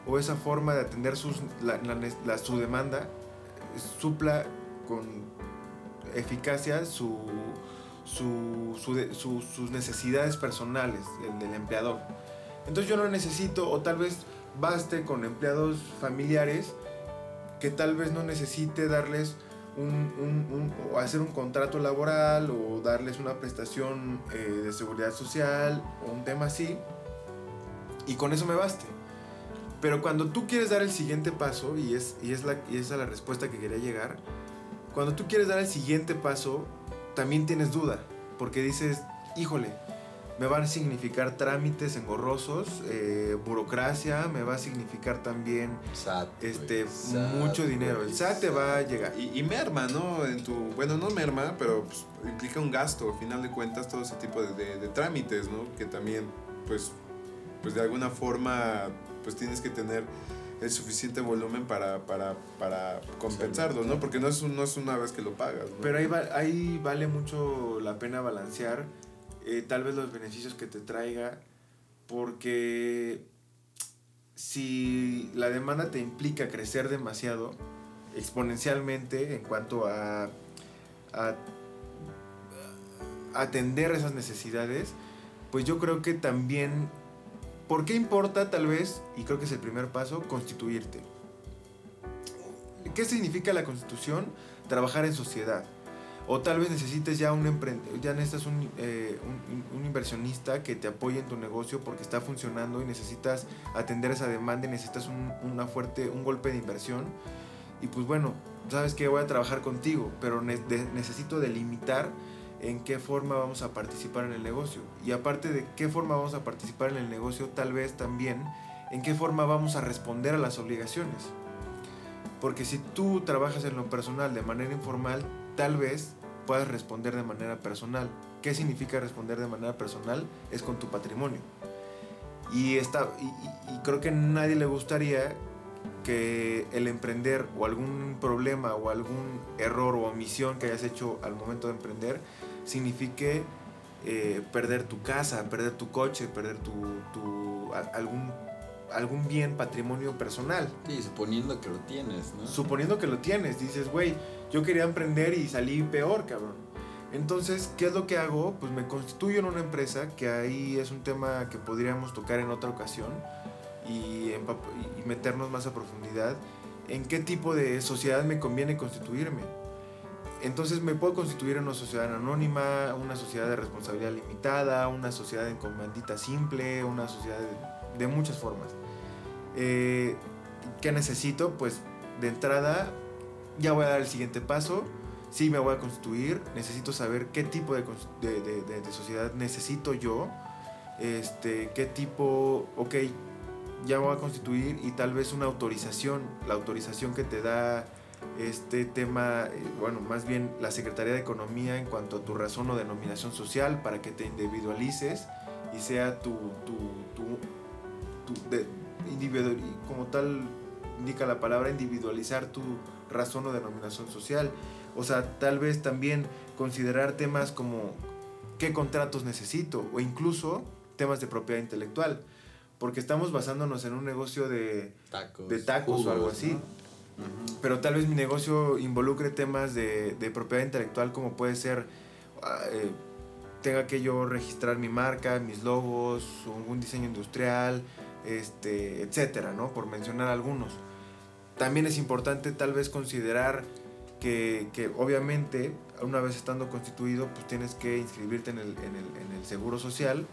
o esa forma de atender sus, la, la la- su demanda supla con eficacia su, su- sus necesidades personales el del empleador. Entonces yo no necesito, o tal vez baste con empleados familiares que tal vez no necesite darles un, o hacer un contrato laboral o darles una prestación eh, de seguridad social o un tema así y con eso me baste. Pero cuando tú quieres dar el siguiente paso, y es, la, es la respuesta que quería llegar, cuando tú quieres dar el siguiente paso, también tienes duda, porque dices, híjole, me van a significar trámites engorrosos, eh, burocracia, me va a significar también SAT. este, SAT, mucho dinero. El SAT te va a llegar. Y, y merma, ¿no? En tu, bueno, no merma, pero pues, implica un gasto, al final de cuentas, todo ese tipo de, de- de trámites, ¿no? Que también, pues, pues de alguna forma, pues tienes que tener el suficiente volumen para, para, para compensarlo, ¿no? Porque no es, un- no es una vez que lo pagas, ¿no? Pero ahí, va- ahí vale mucho la pena balancear eh, tal vez los beneficios que te traiga, porque si la demanda te implica crecer demasiado, exponencialmente en cuanto a, a atender esas necesidades, pues yo creo que también, ¿por qué importa tal vez, y creo que es el primer paso, constituirte? ¿Qué significa la constitución? Trabajar en sociedad. O tal vez necesites ya un empre- ya necesitas eh, un- un inversionista que te apoye en tu negocio porque está funcionando y necesitas atender esa demanda y necesitas un, una fuerte, un golpe de inversión. Y pues bueno, sabes que voy a trabajar contigo, pero ne- necesito delimitar en qué forma vamos a participar en el negocio. Y aparte de qué forma vamos a participar en el negocio, tal vez también en qué forma vamos a responder a las obligaciones. Porque si tú trabajas en lo personal de manera informal, tal vez puedas responder de manera personal. ¿Qué significa responder de manera personal? Es con tu patrimonio. Y, está, y, creo que nadie le gustaría que el emprender o algún problema o algún error o omisión que hayas hecho al momento de emprender signifique eh, perder tu casa, perder tu coche, perder tu, tu- a- algún, algún bien, patrimonio personal. Sí, suponiendo que lo tienes, ¿no? Suponiendo que lo tienes, dices, güey, yo quería emprender y salí peor, cabrón. Entonces, ¿qué es lo que hago? Pues me constituyo en una empresa, que ahí es un tema que podríamos tocar en otra ocasión y, y meternos más a profundidad en qué tipo de sociedad me conviene constituirme. Entonces me puedo constituir en una sociedad anónima, una sociedad de responsabilidad limitada, una sociedad en comandita simple, una sociedad de, muchas formas. Eh, ¿Qué necesito? Pues de entrada ya voy a dar el siguiente paso. Sí me voy a constituir, necesito saber qué tipo de sociedad necesito yo, este, qué tipo, ok, ya voy a constituir y tal vez una autorización, la autorización que te da este tema, eh, bueno, más bien la Secretaría de Economía en cuanto a tu razón o denominación social para que te individualices y sea tu, tu, tu, tu de- individual, como tal indica la palabra individualizar tu razón o denominación social. O sea, tal vez también considerar temas como qué contratos necesito o incluso temas de propiedad intelectual. Porque estamos basándonos en un negocio de, Tacos. de tacos o algo jugos, así. ¿no? Pero tal vez mi negocio involucre temas de, de propiedad intelectual como puede ser, ah, eh, tenga que yo registrar mi marca, mis logos, un diseño industrial, este, etcétera, ¿no? Por mencionar algunos. También es importante tal vez considerar que, que obviamente una vez estando constituido pues tienes que inscribirte en el, en el, en el seguro social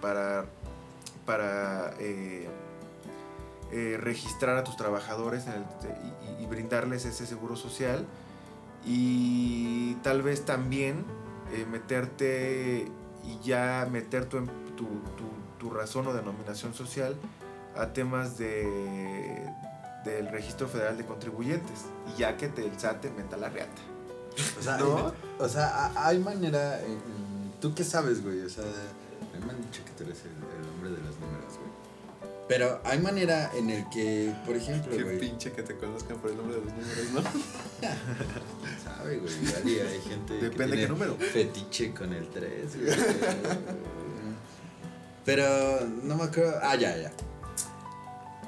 para, para eh, eh, registrar a tus trabajadores en el- y, y- brindarles ese seguro social y tal vez también eh, meterte y ya meter tu, em- tu, tu- tu razón o denominación social a temas de del registro federal de contribuyentes y ya que te, el SAT te meta la reata. O sea, ¿No? hay- o sea, ha- hay manera. en- en- ¿Tú qué sabes, güey? O sea, me han dicho que tú eres el, el Pero hay manera en el que, por ejemplo, Qué güey. pinche que te conozcan por el nombre de los números, ¿no? Sabe, güey. y hay gente. que Depende tiene qué número. Fetiche con el 3, güey. Pero no me acuerdo. Ah, ya, ya.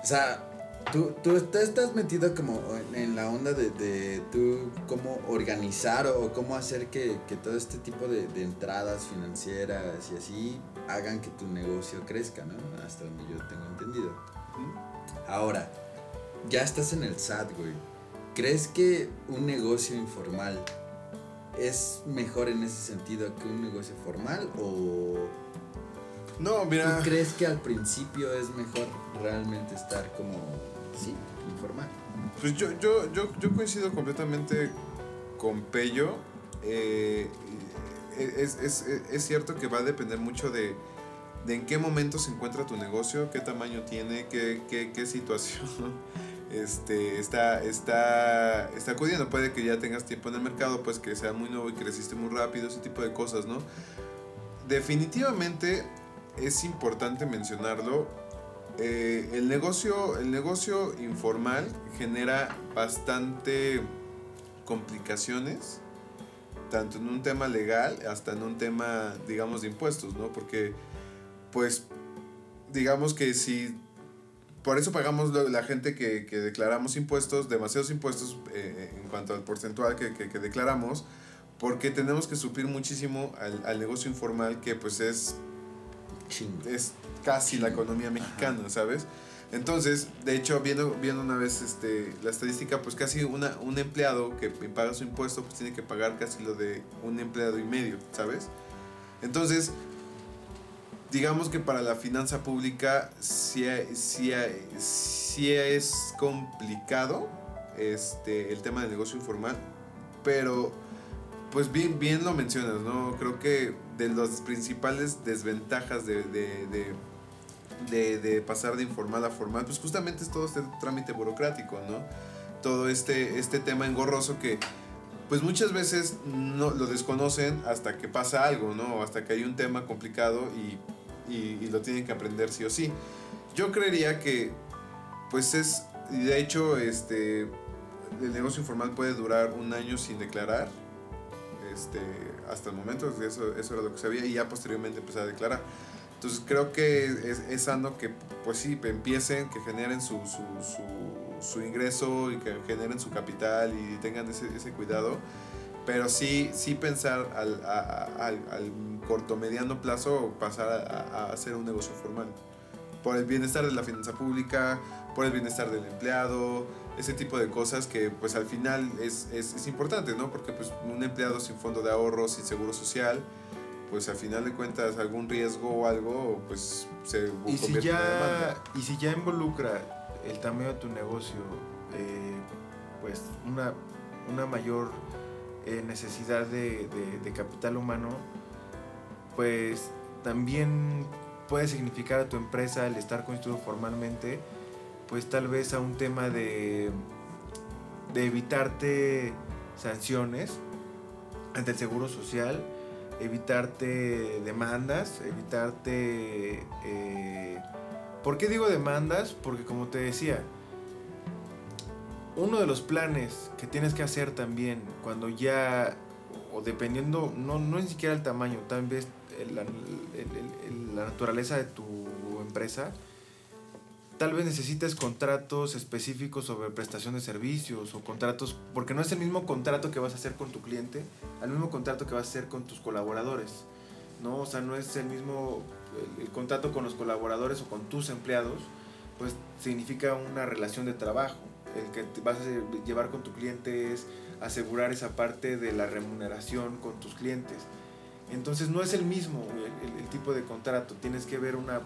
O sea, tú, tú, estás metido como en, en la onda de, de tú cómo organizar o cómo hacer que, que todo este tipo de, de entradas financieras y así hagan que tu negocio crezca, ¿no? Hasta donde yo tengo entendido. Ahora, ya estás en el SAT, güey. ¿Crees que un negocio informal es mejor en ese sentido que un negocio formal o No, mira. tú crees que al principio es mejor realmente estar como sí, informal? Pues yo, yo, yo, yo coincido completamente con Pello. Eh, es, es- es cierto que va a depender mucho de, de en qué momento se encuentra tu negocio, qué tamaño tiene, qué, qué, qué situación este, está, está, está acudiendo. Puede que ya tengas tiempo en el mercado, pues que sea muy nuevo y creciste muy rápido, ese tipo de cosas, ¿no? Definitivamente es importante mencionarlo. eh, el, negocio, el negocio informal genera bastante complicaciones, tanto en un tema legal hasta en un tema, digamos, de impuestos, ¿no? Porque, pues, digamos que si... Por eso pagamos la gente que, que declaramos impuestos, demasiados impuestos eh, en cuanto al porcentual que, que- que declaramos, porque tenemos que suplir muchísimo al, al negocio informal que pues es Chingo. es casi la economía mexicana, ¿sabes? Entonces, de hecho, viendo, viendo una vez este, la estadística, pues casi una, un empleado que paga su impuesto, pues tiene que pagar casi lo de un empleado y medio, ¿sabes? Entonces, digamos que para la finanza pública sí, sí, sí es complicado este, el tema del negocio informal, pero pues bien, bien lo mencionas, ¿no? Creo que de las principales desventajas de, de, de, de- de pasar de informal a formal, pues justamente es todo este trámite burocrático, ¿no? Todo este, este tema engorroso que pues muchas veces no lo desconocen hasta que pasa algo, ¿no? Hasta que hay un tema complicado y, y, y lo tienen que aprender sí o sí. Yo creería que pues es, y de hecho, este, el negocio informal puede durar un año sin declarar este, hasta el momento, eso, eso era lo que sabía, y ya posteriormente empezar a declarar. Entonces creo que es, es sano que, pues sí, empiecen, que generen su, su, su, su ingreso y que generen su capital y tengan ese, ese cuidado. Pero sí, sí pensar al, a- al, al corto mediano plazo pasar a, a hacer un negocio formal. Por el bienestar de la finanza pública, por el bienestar del empleado, ese tipo de cosas que pues al final es, es, es importante, ¿no? Porque pues un empleado sin fondo de ahorro, sin seguro social, pues al final de cuentas algún riesgo o algo, pues se Y si convierte en ya, y si ya involucra el tamaño de tu negocio, eh, pues una, una mayor eh, necesidad de, de- de capital humano, pues también puede significar a tu empresa el estar constituido formalmente, pues tal vez a un tema de, de evitarte sanciones ante el seguro social, evitarte demandas, evitarte... eh, ¿Por qué digo demandas? Porque como te decía, uno de los planes que tienes que hacer también cuando ya, o dependiendo, no, no ni siquiera el tamaño, tal vez la- naturaleza de tu empresa, tal vez necesites contratos específicos sobre prestación de servicios o contratos, porque no es el mismo contrato que vas a hacer con tu cliente, al mismo contrato que vas a hacer con tus colaboradores, ¿no? O sea, no es el mismo, el contrato con los colaboradores o con tus empleados, pues significa una relación de trabajo. El que te vas a llevar con tu cliente es asegurar esa parte de la remuneración con tus clientes. Entonces no es el mismo el, tipo de contrato. Tienes que ver una,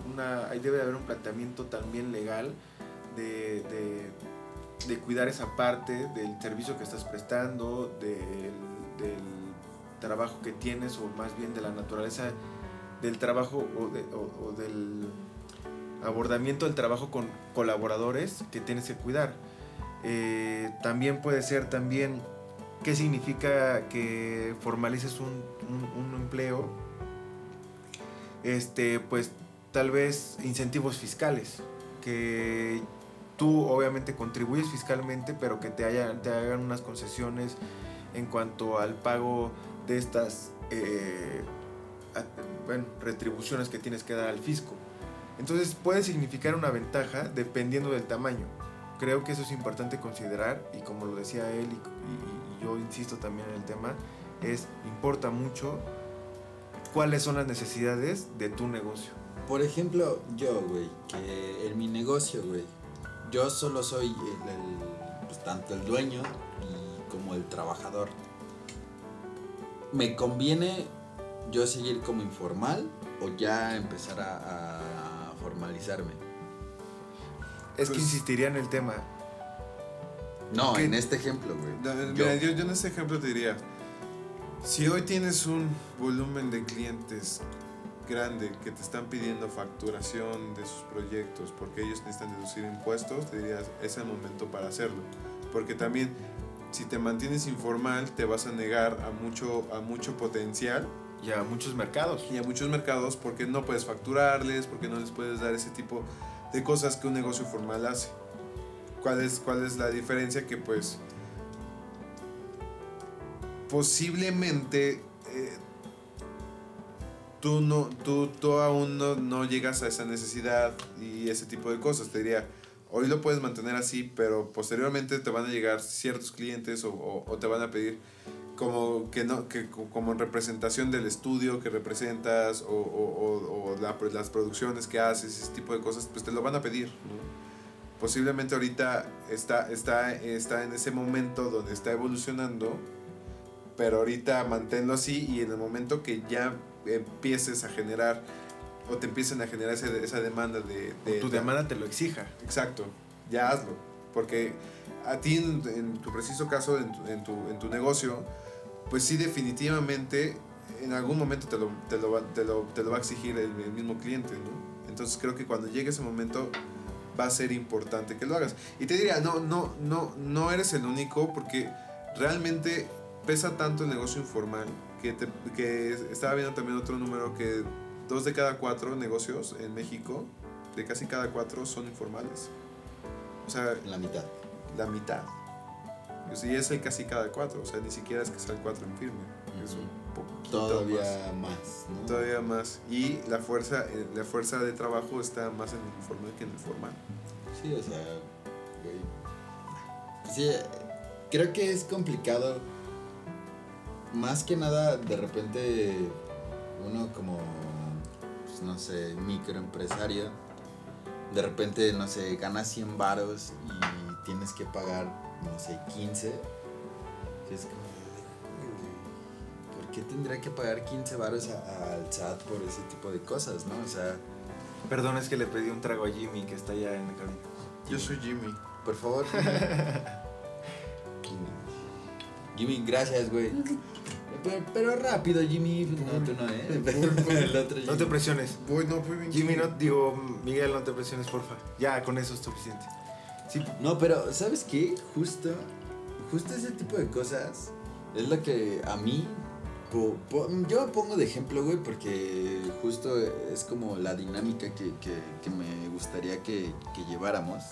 ahí debe haber un planteamiento también legal de, de- cuidar esa parte del servicio que estás prestando, del, del trabajo que tienes o más bien de la naturaleza del trabajo o del abordamiento del trabajo con colaboradores que tienes que cuidar. Eh, también puede ser también qué significa que formalices un, un- un empleo. Este, pues tal vez incentivos fiscales, que tú obviamente contribuyes fiscalmente, pero que te, haya- te hagan unas concesiones en cuanto al pago de estas eh, bueno, retribuciones que tienes que dar al fisco. Entonces puede significar una ventaja dependiendo del tamaño. Creo que eso es importante considerar y como lo decía él y- y yo insisto también en el tema, es importa mucho cuáles son las necesidades de tu negocio. Por ejemplo, yo, güey, que en mi negocio, güey, yo solo soy el, el, pues, tanto el dueño y como el trabajador. ¿Me conviene yo seguir como informal o ya empezar a, a formalizarme? Es que Pues- insistiría en el tema. No, en este ejemplo, güey. Yo- Mira, yo, yo en este ejemplo te diría, si hoy tienes un volumen de clientes grande que te están pidiendo facturación de sus proyectos porque ellos necesitan deducir impuestos, te dirías, es el momento para hacerlo. Porque también, si te mantienes informal, te vas a negar a mucho, a mucho potencial Y a muchos mercados. y a muchos mercados porque no puedes facturarles, porque no les puedes dar ese tipo de cosas que un negocio formal hace. ¿Cuál es, cuál es la diferencia? Que pues posiblemente eh, tú, no, tú, aún no, no llegas a esa necesidad y ese tipo de cosas. Te diría, hoy lo puedes mantener así, pero posteriormente te van a llegar ciertos clientes o, te van a pedir como que no que co- como en representación del estudio que representas o, o- o- o la- las producciones que haces ese tipo de cosas pues te lo van a pedir ¿no? Posiblemente ahorita está está está en ese momento donde está evolucionando pero ahorita manténlo así y en el momento que ya empieces a generar o te empiecen a generar ese- esa demanda de, de tu demanda te lo exija. Exacto, ya hazlo. Porque a ti, en, en tu preciso caso, en tu, en, tu, en tu negocio, pues sí, definitivamente en algún momento te lo, te lo, te lo, te lo va a exigir el, el mismo cliente, ¿no? Entonces creo que cuando llegue ese momento va a ser importante que lo hagas. Y te diría, no, no, no, no eres el único porque realmente pesa tanto el negocio informal que, te- que estaba viendo también otro número que dos de cada cuatro negocios en México, de casi cada cuatro, son informales. O sea, La mitad. la mitad. Y es el casi cada cuatro, o sea, ni siquiera es que sea el cuatro en firme. Es un poquito Todavía más. más, ¿no? Todavía más. Y la fuerza, eh, la fuerza de trabajo está más en el informal que en el formal. Sí, o sea, güey. Sí, creo que es complicado más que nada, de repente, uno como, pues, no sé, microempresario, de repente, no sé, ganas 100 varos y tienes que pagar, no sé, 15. y Es como, ¿por qué tendría que pagar 15 varos a- al SAT por ese tipo de cosas, no? O sea, Perdón, es que le pedí un trago a Jimmy que está allá en la cabina. Yo soy Jimmy. por favor. Jimmy, Jimmy, gracias, güey. Pero, pero rápido, Jimmy. No, tú no, ¿eh? El otro No te Jimmy. presiones. Voy, no, voy bien. Jimmy, no, digo, Miguel, no te presiones, porfa. Ya, con eso es suficiente. Sí, No, pero ¿sabes qué? Justo, justo ese tipo de cosas es lo que a mí, yo pongo de ejemplo, güey, porque justo es como la dinámica que, que- me gustaría que, que lleváramos.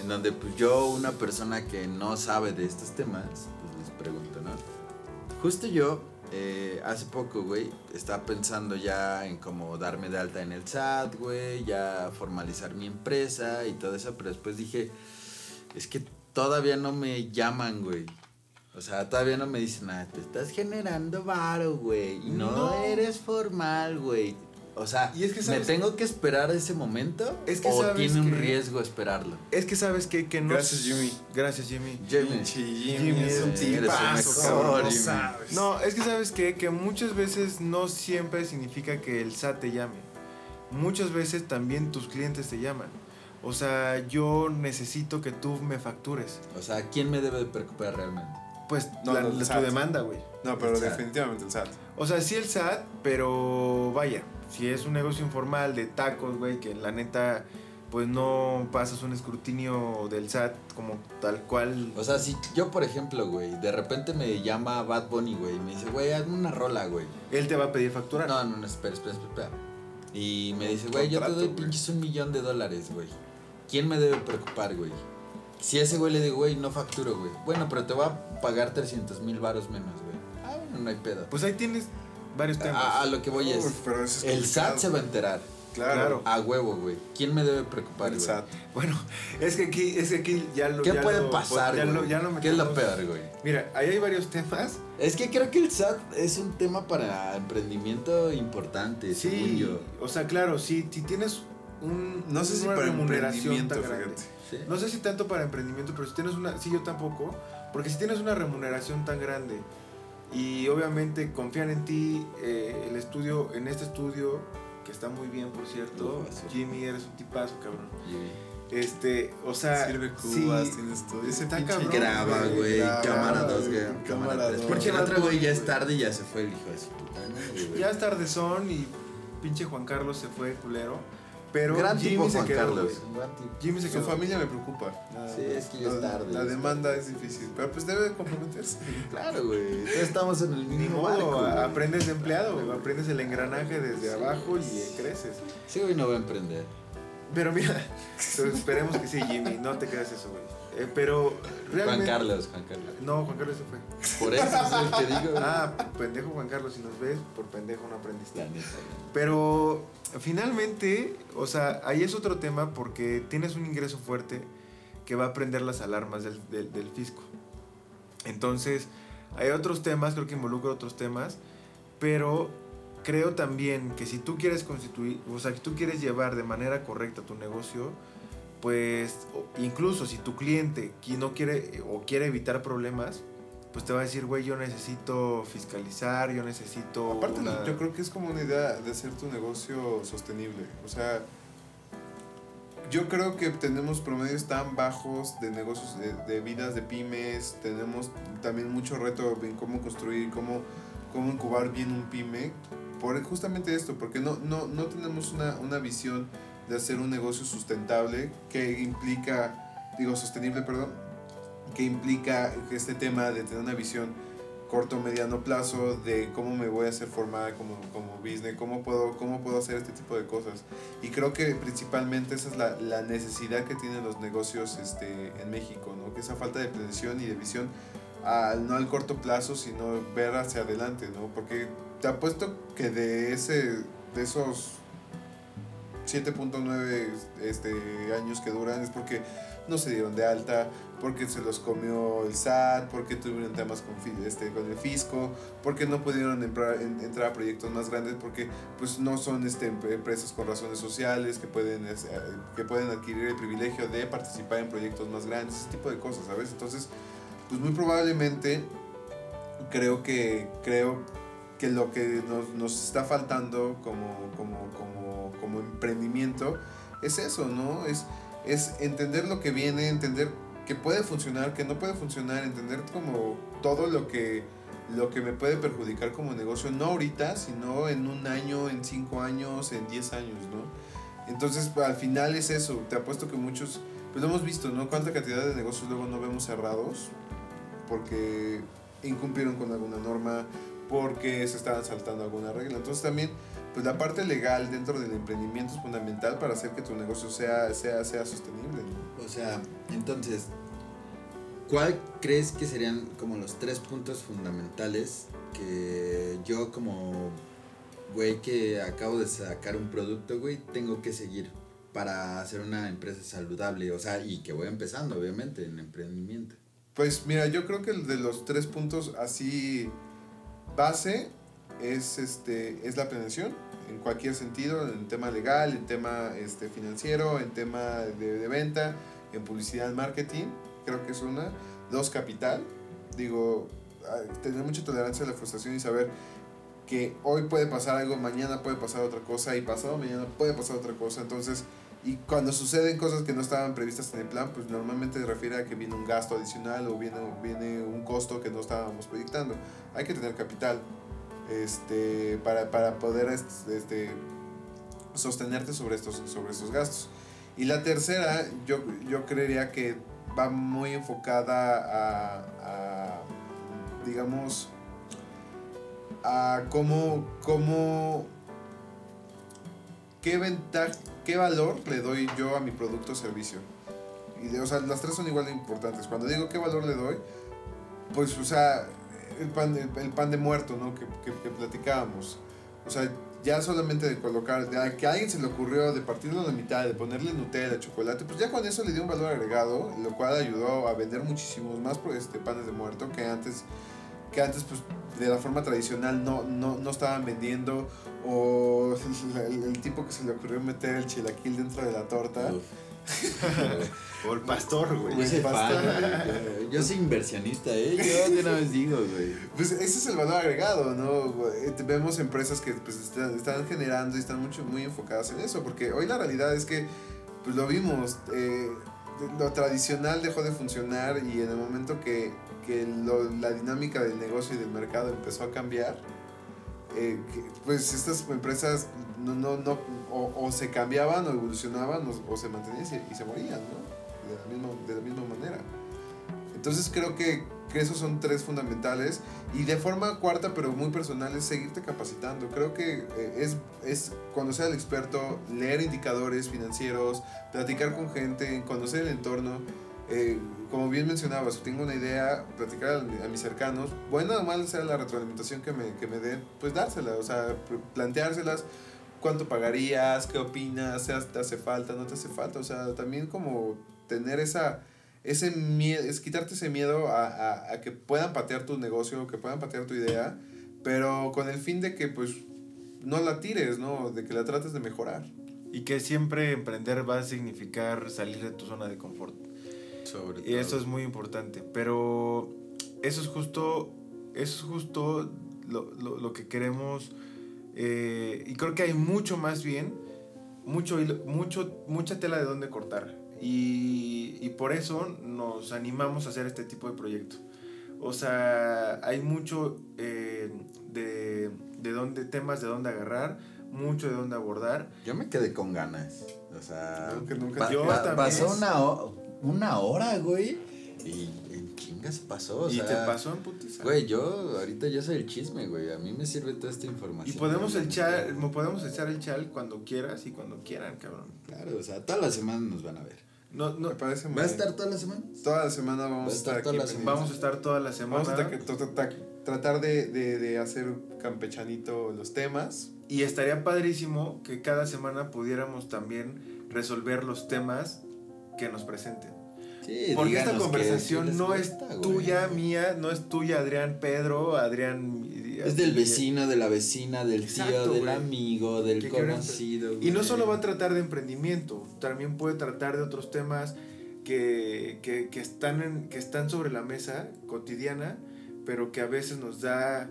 En donde pues yo, una persona que no sabe de estos temas, pues les pregunto, ¿no? Justo yo, eh, hace poco, güey, estaba pensando ya en cómo darme de alta en el SAT, güey, ya formalizar mi empresa y todo eso, pero después dije, es que todavía no me llaman, güey. O sea, todavía no me dicen, ah, te estás generando varo, güey, y no, No. eres formal, güey. O sea, Y es que ¿me tengo que esperar ese momento? Es que ¿O sabes tiene un riesgo esperarlo? es que sabes que, que no. Gracias, Jimmy. Gracias, Jimmy. Jimmy, Jimmy, es un tipazo, cabrón, no Jimmy. sabes. No, es que sabes que, que muchas veces no siempre significa que el SAT te llame. Muchas veces también tus clientes te llaman. O sea, yo necesito que tú me factures. O sea, ¿quién me debe de preocupar realmente? Pues No, la, no, tu demanda, güey. No, pero El definitivamente el SAT. O sea, sí el SAT, pero vaya, si es un negocio informal de tacos, güey, que la neta, pues no pasas un escrutinio del SAT como tal cual. O sea, si yo, por ejemplo, güey, de repente me llama Bad Bunny, güey, y me dice, güey, hazme una rola, güey. Él te va a pedir factura. No, no, no, espera, espera, espera. espera. Y me dice, güey, yo te doy pinches un millón de dólares, güey. ¿Quién me debe preocupar, güey? Si a ese güey le digo, güey, no facturo, güey. Bueno, pero te va a pagar 300 mil varos menos, güey. Ah, bueno, no hay pedo. Pues ahí tienes varios temas. A, a lo que voy es, Uf, pero eso es el SAT se va a enterar. Claro. A huevo, güey. ¿Quién me debe preocupar, el güey? SAT. Bueno, es que aquí, es que aquí ya lo. ¿Qué ya puede lo- pasar, ya güey? lo- ya lo ¿Qué es lo peor, güey? Mira, ahí hay varios temas. Es que creo que el SAT es un tema para emprendimiento importante, según Sí, yo. o sea, claro, si, si tienes un, No sé si para remuneración emprendimiento, tan grande. fíjate. ¿Sí? No sé si tanto para emprendimiento, pero si tienes una, sí yo tampoco, porque si tienes una remuneración tan grande y obviamente confían en ti, eh, el estudio, en este estudio, que está muy bien por cierto, Uf, sí. Jimmy, eres un tipazo, cabrón. Este, o sea, Sirve sí, cubas, tienes todo. Ese está pinche cabrón, Graba, güey. Cámara 2, güey. Cámara cámara 3. dos. Porque el otro güey ya es tarde y ya se fue el hijo de su puta ya es tardezón y pinche Juan Carlos se fue culero, pero Gran Jimmy tipo se Juan quedó. Gran tipo. Jimmy se Su quedó. familia me preocupa. Sí, es que ya es tarde. La demanda es difícil, pero pues debe de comprometerse. Claro, güey. Estamos en el Ni mismo modo, barco. aprendes de empleado, güey, aprendes el engranaje desde Sí, abajo y sí. eh, creces. Sí, güey, no va a emprender. Pero mira, pero esperemos que sí, Jimmy, no te creas eso, güey. Eh, pero realmente... Juan Carlos, Juan Carlos. No, Juan Carlos se fue. Por eso es el que digo. Ah, pendejo Juan Carlos, si nos ves, por pendejo no aprendiste. Pero finalmente, o sea, ahí es otro tema porque tienes un ingreso fuerte que va a prender las alarmas del, del, del fisco. Entonces, hay otros temas, creo que involucra otros temas, pero creo también que si tú quieres constituir, o sea, que tú quieres llevar de manera correcta tu negocio, pues incluso si tu cliente no quiere o quiere evitar problemas, pues te va a decir, güey, yo necesito fiscalizar, yo necesito... Aparte, una- yo creo que es como una idea de hacer tu negocio sostenible. O sea, yo creo que tenemos promedios tan bajos de negocios, de, de vidas de pymes. Tenemos también mucho reto en cómo construir, cómo, cómo incubar bien un pyme. Por justamente esto, porque no, no, no tenemos una, una visión de hacer un negocio sustentable que implica, digo, sostenible, perdón, que implica este tema de tener una visión corto mediano plazo de cómo me voy a hacer formar como, como business, cómo puedo, cómo puedo hacer este tipo de cosas. Y creo que principalmente esa es la, la necesidad que tienen los negocios este, en México, ¿no? que esa falta de planeación y de visión, al- no al corto plazo, sino ver hacia adelante, ¿no? porque te apuesto que de, ese, de esos 7.9 este, años que duran es porque no se dieron de alta, porque se los comió el SAT, porque tuvieron temas con, este, con el fisco, porque no pudieron entrar, en- entrar a proyectos más grandes, porque pues no son este, empre- empresas con razones sociales que pueden, eh, que pueden adquirir el privilegio de participar en proyectos más grandes, ese tipo de cosas, ¿sabes? Entonces, pues muy probablemente creo que, creo que lo que nos, nos está faltando como, como, como emprendimiento es eso, ¿no? Es, es entender lo que viene, entender que puede funcionar, que no puede funcionar, entender como todo lo que, lo que me puede perjudicar como negocio, no ahorita, sino en un año, en cinco años, en diez años, ¿no? Entonces, al final es eso, te apuesto que muchos, pues lo hemos visto, ¿no? Cuánta cantidad de negocios luego no vemos cerrados porque incumplieron con alguna norma, porque se estaban saltando alguna regla. Entonces también, pues la parte legal dentro del emprendimiento es fundamental para hacer que tu negocio sea, sea, sea sostenible. ¿no? O sea, entonces, ¿cuál crees que serían como los tres puntos fundamentales que yo como güey que acabo de sacar un producto, güey, tengo que seguir para hacer una empresa saludable? O sea, y que voy empezando, obviamente, en emprendimiento. Pues mira, yo creo que de los tres puntos así base es, este, es la planeación en cualquier sentido, en tema legal, en tema este, financiero, en tema de, de venta, en publicidad, marketing, creo que es una. Dos, capital. Digo, tener mucha tolerancia a la frustración y saber que hoy puede pasar algo, mañana puede pasar otra cosa y pasado mañana puede pasar otra cosa. Entonces, y cuando suceden cosas que no estaban previstas en el plan, pues normalmente se refiere a que viene un gasto adicional o viene, viene un costo que no estábamos proyectando. Hay que tener capital este, para, para poder este, este, sostenerte sobre estos, sobre estos gastos. Y la tercera, yo, yo creería que va muy enfocada a, digamos, a cómo, cómo, qué ventaja, qué valor le doy yo a mi producto o servicio. Y de- o sea, las tres son igual de importantes. Cuando digo qué valor le doy, pues, o sea, el pan de, el pan de muerto, ¿no? Que, que, que platicábamos. O sea, ya solamente de colocar, de que a alguien se le ocurrió de partirlo a la mitad, de ponerle Nutella, chocolate, pues ya con eso le dio un valor agregado, lo cual ayudó a vender muchísimos más este, panes de muerto que antes, que antes pues de la forma tradicional no, no, no estaban vendiendo, o el, el tipo que se le ocurrió meter el chilaquil dentro de la torta. Uf. O el pastor, güey. Yo soy pastor. fan, güey. Yo soy inversionista, ¿eh? Yo de una vez digo, güey. Pues ese es el valor agregado, ¿no? Vemos empresas que pues, están, están generando y están mucho, muy enfocadas en eso, porque hoy la realidad es que, pues lo vimos, eh, lo tradicional dejó de funcionar y en el momento que, que lo- la dinámica del negocio y del mercado empezó a cambiar, eh, que, pues estas empresas no, no, no, o, o se cambiaban o evolucionaban o, se mantenían y se, morían, ¿no? De la misma, de la misma manera. Entonces creo que, que esos son tres fundamentales y de forma cuarta pero muy personal es seguirte capacitando. Creo que eh, es, es conocer al experto, leer indicadores financieros, platicar con gente, conocer el entorno. Eh, como bien mencionabas, tengo una idea, platicar a, mis cercanos, buena o mala sea la retroalimentación que me, que me den, pues dársela, o sea, planteárselas, cuánto pagarías, qué opinas, ¿Te hace- falta, no te hace falta, o sea, también como tener esa, ese miedo, es quitarte ese miedo a, a, a que puedan patear tu negocio, que puedan patear tu idea, pero con el fin de que pues no la tires, ¿no? De que la trates de mejorar. Y que siempre emprender va a significar salir de tu zona de confort. Sobre Y eso es muy importante. Pero eso es justo, eso es justo lo, lo, lo que queremos. Eh, y creo que hay mucho más bien, mucho, hilo- mucho, mucha tela de donde cortar. Y, y por eso nos animamos a hacer este tipo de proyecto. O sea, hay mucho eh, de, de dónde, temas de dónde agarrar, mucho de dónde abordar. Yo me quedé con ganas. O sea, Nunca- nunca- pa- Yo pa- también. pasó una, una hora, güey. Y en chingas pasó. O y sea, te pasó en putiza. Güey, yo ahorita yo soy el chisme, güey. A mí me sirve toda esta información. Y podemos güey. echar, podemos echar el chal cuando quieras y cuando quieran, cabrón. Claro, o sea, toda la semana nos van a ver. No, no, Me parece muy ¿Va a estar toda la semana? Toda la semana vamos Va a estar, estar aquí vamos a estar toda la semana. Vamos a tra- tra- tra- tratar de, de, de hacer campechanito los temas. Y estaría padrísimo que cada semana pudiéramos también resolver los temas que nos presenten. Sí, Porque esta conversación no es güey. tuya, mía, no es tuya, Adrián Pedro, Adrián... Es del vecino, de la vecina, del tío, del güey. amigo, del conocido. Y no solo va a tratar de emprendimiento, también puede tratar de otros temas que, que, que están en, que están sobre la mesa cotidiana, pero que a veces nos da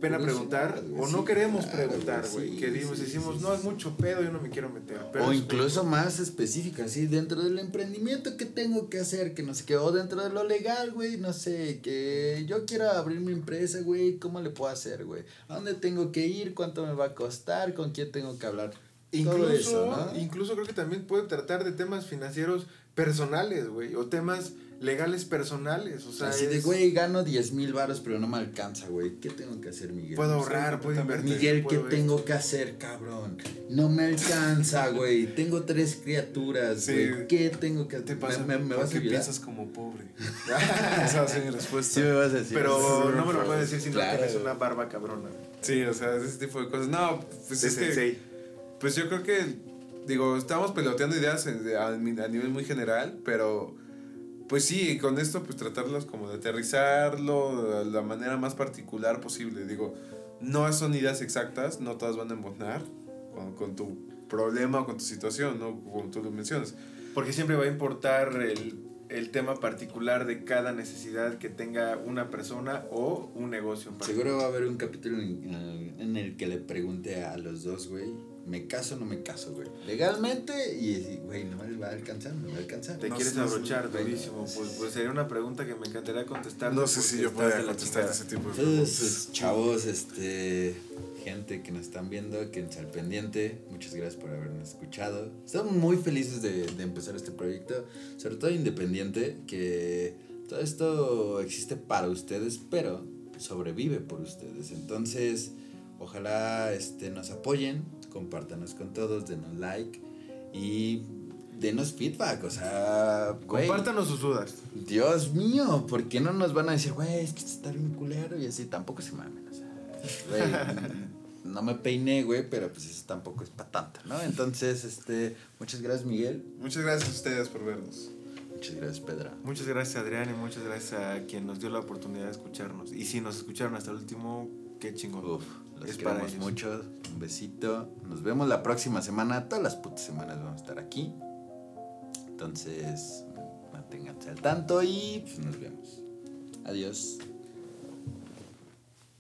pena preguntar o no sí, queremos claro, preguntar, güey, sí, que dimos, sí, decimos, no, es mucho pedo, yo no me quiero meter. Pero o incluso más específica, así, dentro del emprendimiento, ¿qué tengo que hacer? Que no sé qué, o dentro de lo legal, güey, no sé, que yo quiero abrir mi empresa, güey, ¿cómo le puedo hacer, güey? ¿A dónde tengo que ir? ¿Cuánto me va a costar? ¿Con quién tengo que hablar? Incluso, eso, ¿no? incluso creo que también puede tratar de temas financieros personales, güey, o temas legales personales, o sea, Así de, es- güey, gano 10 mil baros, pero no me alcanza, güey. ¿Qué tengo que hacer, Miguel? puedo ahorrar, puedo invertir. Miguel, ¿qué puedo tengo que hacer, cabrón? No me alcanza, güey. Tengo tres criaturas, Sí. güey. ¿Qué tengo que ¿Qué te hacer? pasa? ¿Me, me, me ¿Por vas a qué ayudar? piensas como pobre? Esa va a ser mi respuesta. Sí me vas a decir. Pero no me lo puedes decir si Claro. no tienes una barba cabrona. Sí, o sea, ese tipo de cosas. No, pues De es que, sensei. pues yo creo que, digo, estamos peloteando ideas a nivel muy general, pero pues sí, con esto pues tratarlos como de aterrizarlo de la manera más particular posible. Digo, no son ideas exactas, no todas van a embonar con, con tu problema o con tu situación, ¿no? Como tú lo mencionas. Porque siempre va a importar el, el tema particular de cada necesidad que tenga una persona o un negocio en. Seguro va a haber un capítulo en, en el que le pregunte a los dos, güey, ¿me caso o no me caso, güey? Legalmente y, güey, no me va a alcanzar, no me va a alcanzar. Te No quieres sé, abrochar güey. durísimo. Pues, pues sería una pregunta que me encantaría contestar. No sé si yo podría contestar ese tipo de preguntas. Entonces, chavos, este, gente que nos están viendo, que al pendiente, muchas gracias por habernos escuchado. Estamos muy felices de, de empezar este proyecto, sobre todo independiente, que todo esto existe para ustedes, pero sobrevive por ustedes. Entonces, ojalá este, nos apoyen, compártanos con todos, denos like y denos feedback, o sea, güey. Compártanos sus dudas. Dios mío, ¿por qué no nos van a decir, güey, es que está bien culero y así? Tampoco se mamen, o sea, güey, no me peiné, güey, pero pues eso tampoco es para tanto, ¿no? Entonces, este, muchas gracias, Miguel. Muchas gracias a ustedes por vernos. Muchas gracias, Pedra. Muchas gracias Adrián y muchas gracias a quien nos dio la oportunidad de escucharnos. Y si nos escucharon hasta el último, qué chingón. Uf, los Es queremos mucho. Un besito. Nos vemos la próxima semana. Todas las putas semanas vamos a estar aquí. Entonces, manténganse al tanto y pues, nos vemos. Adiós.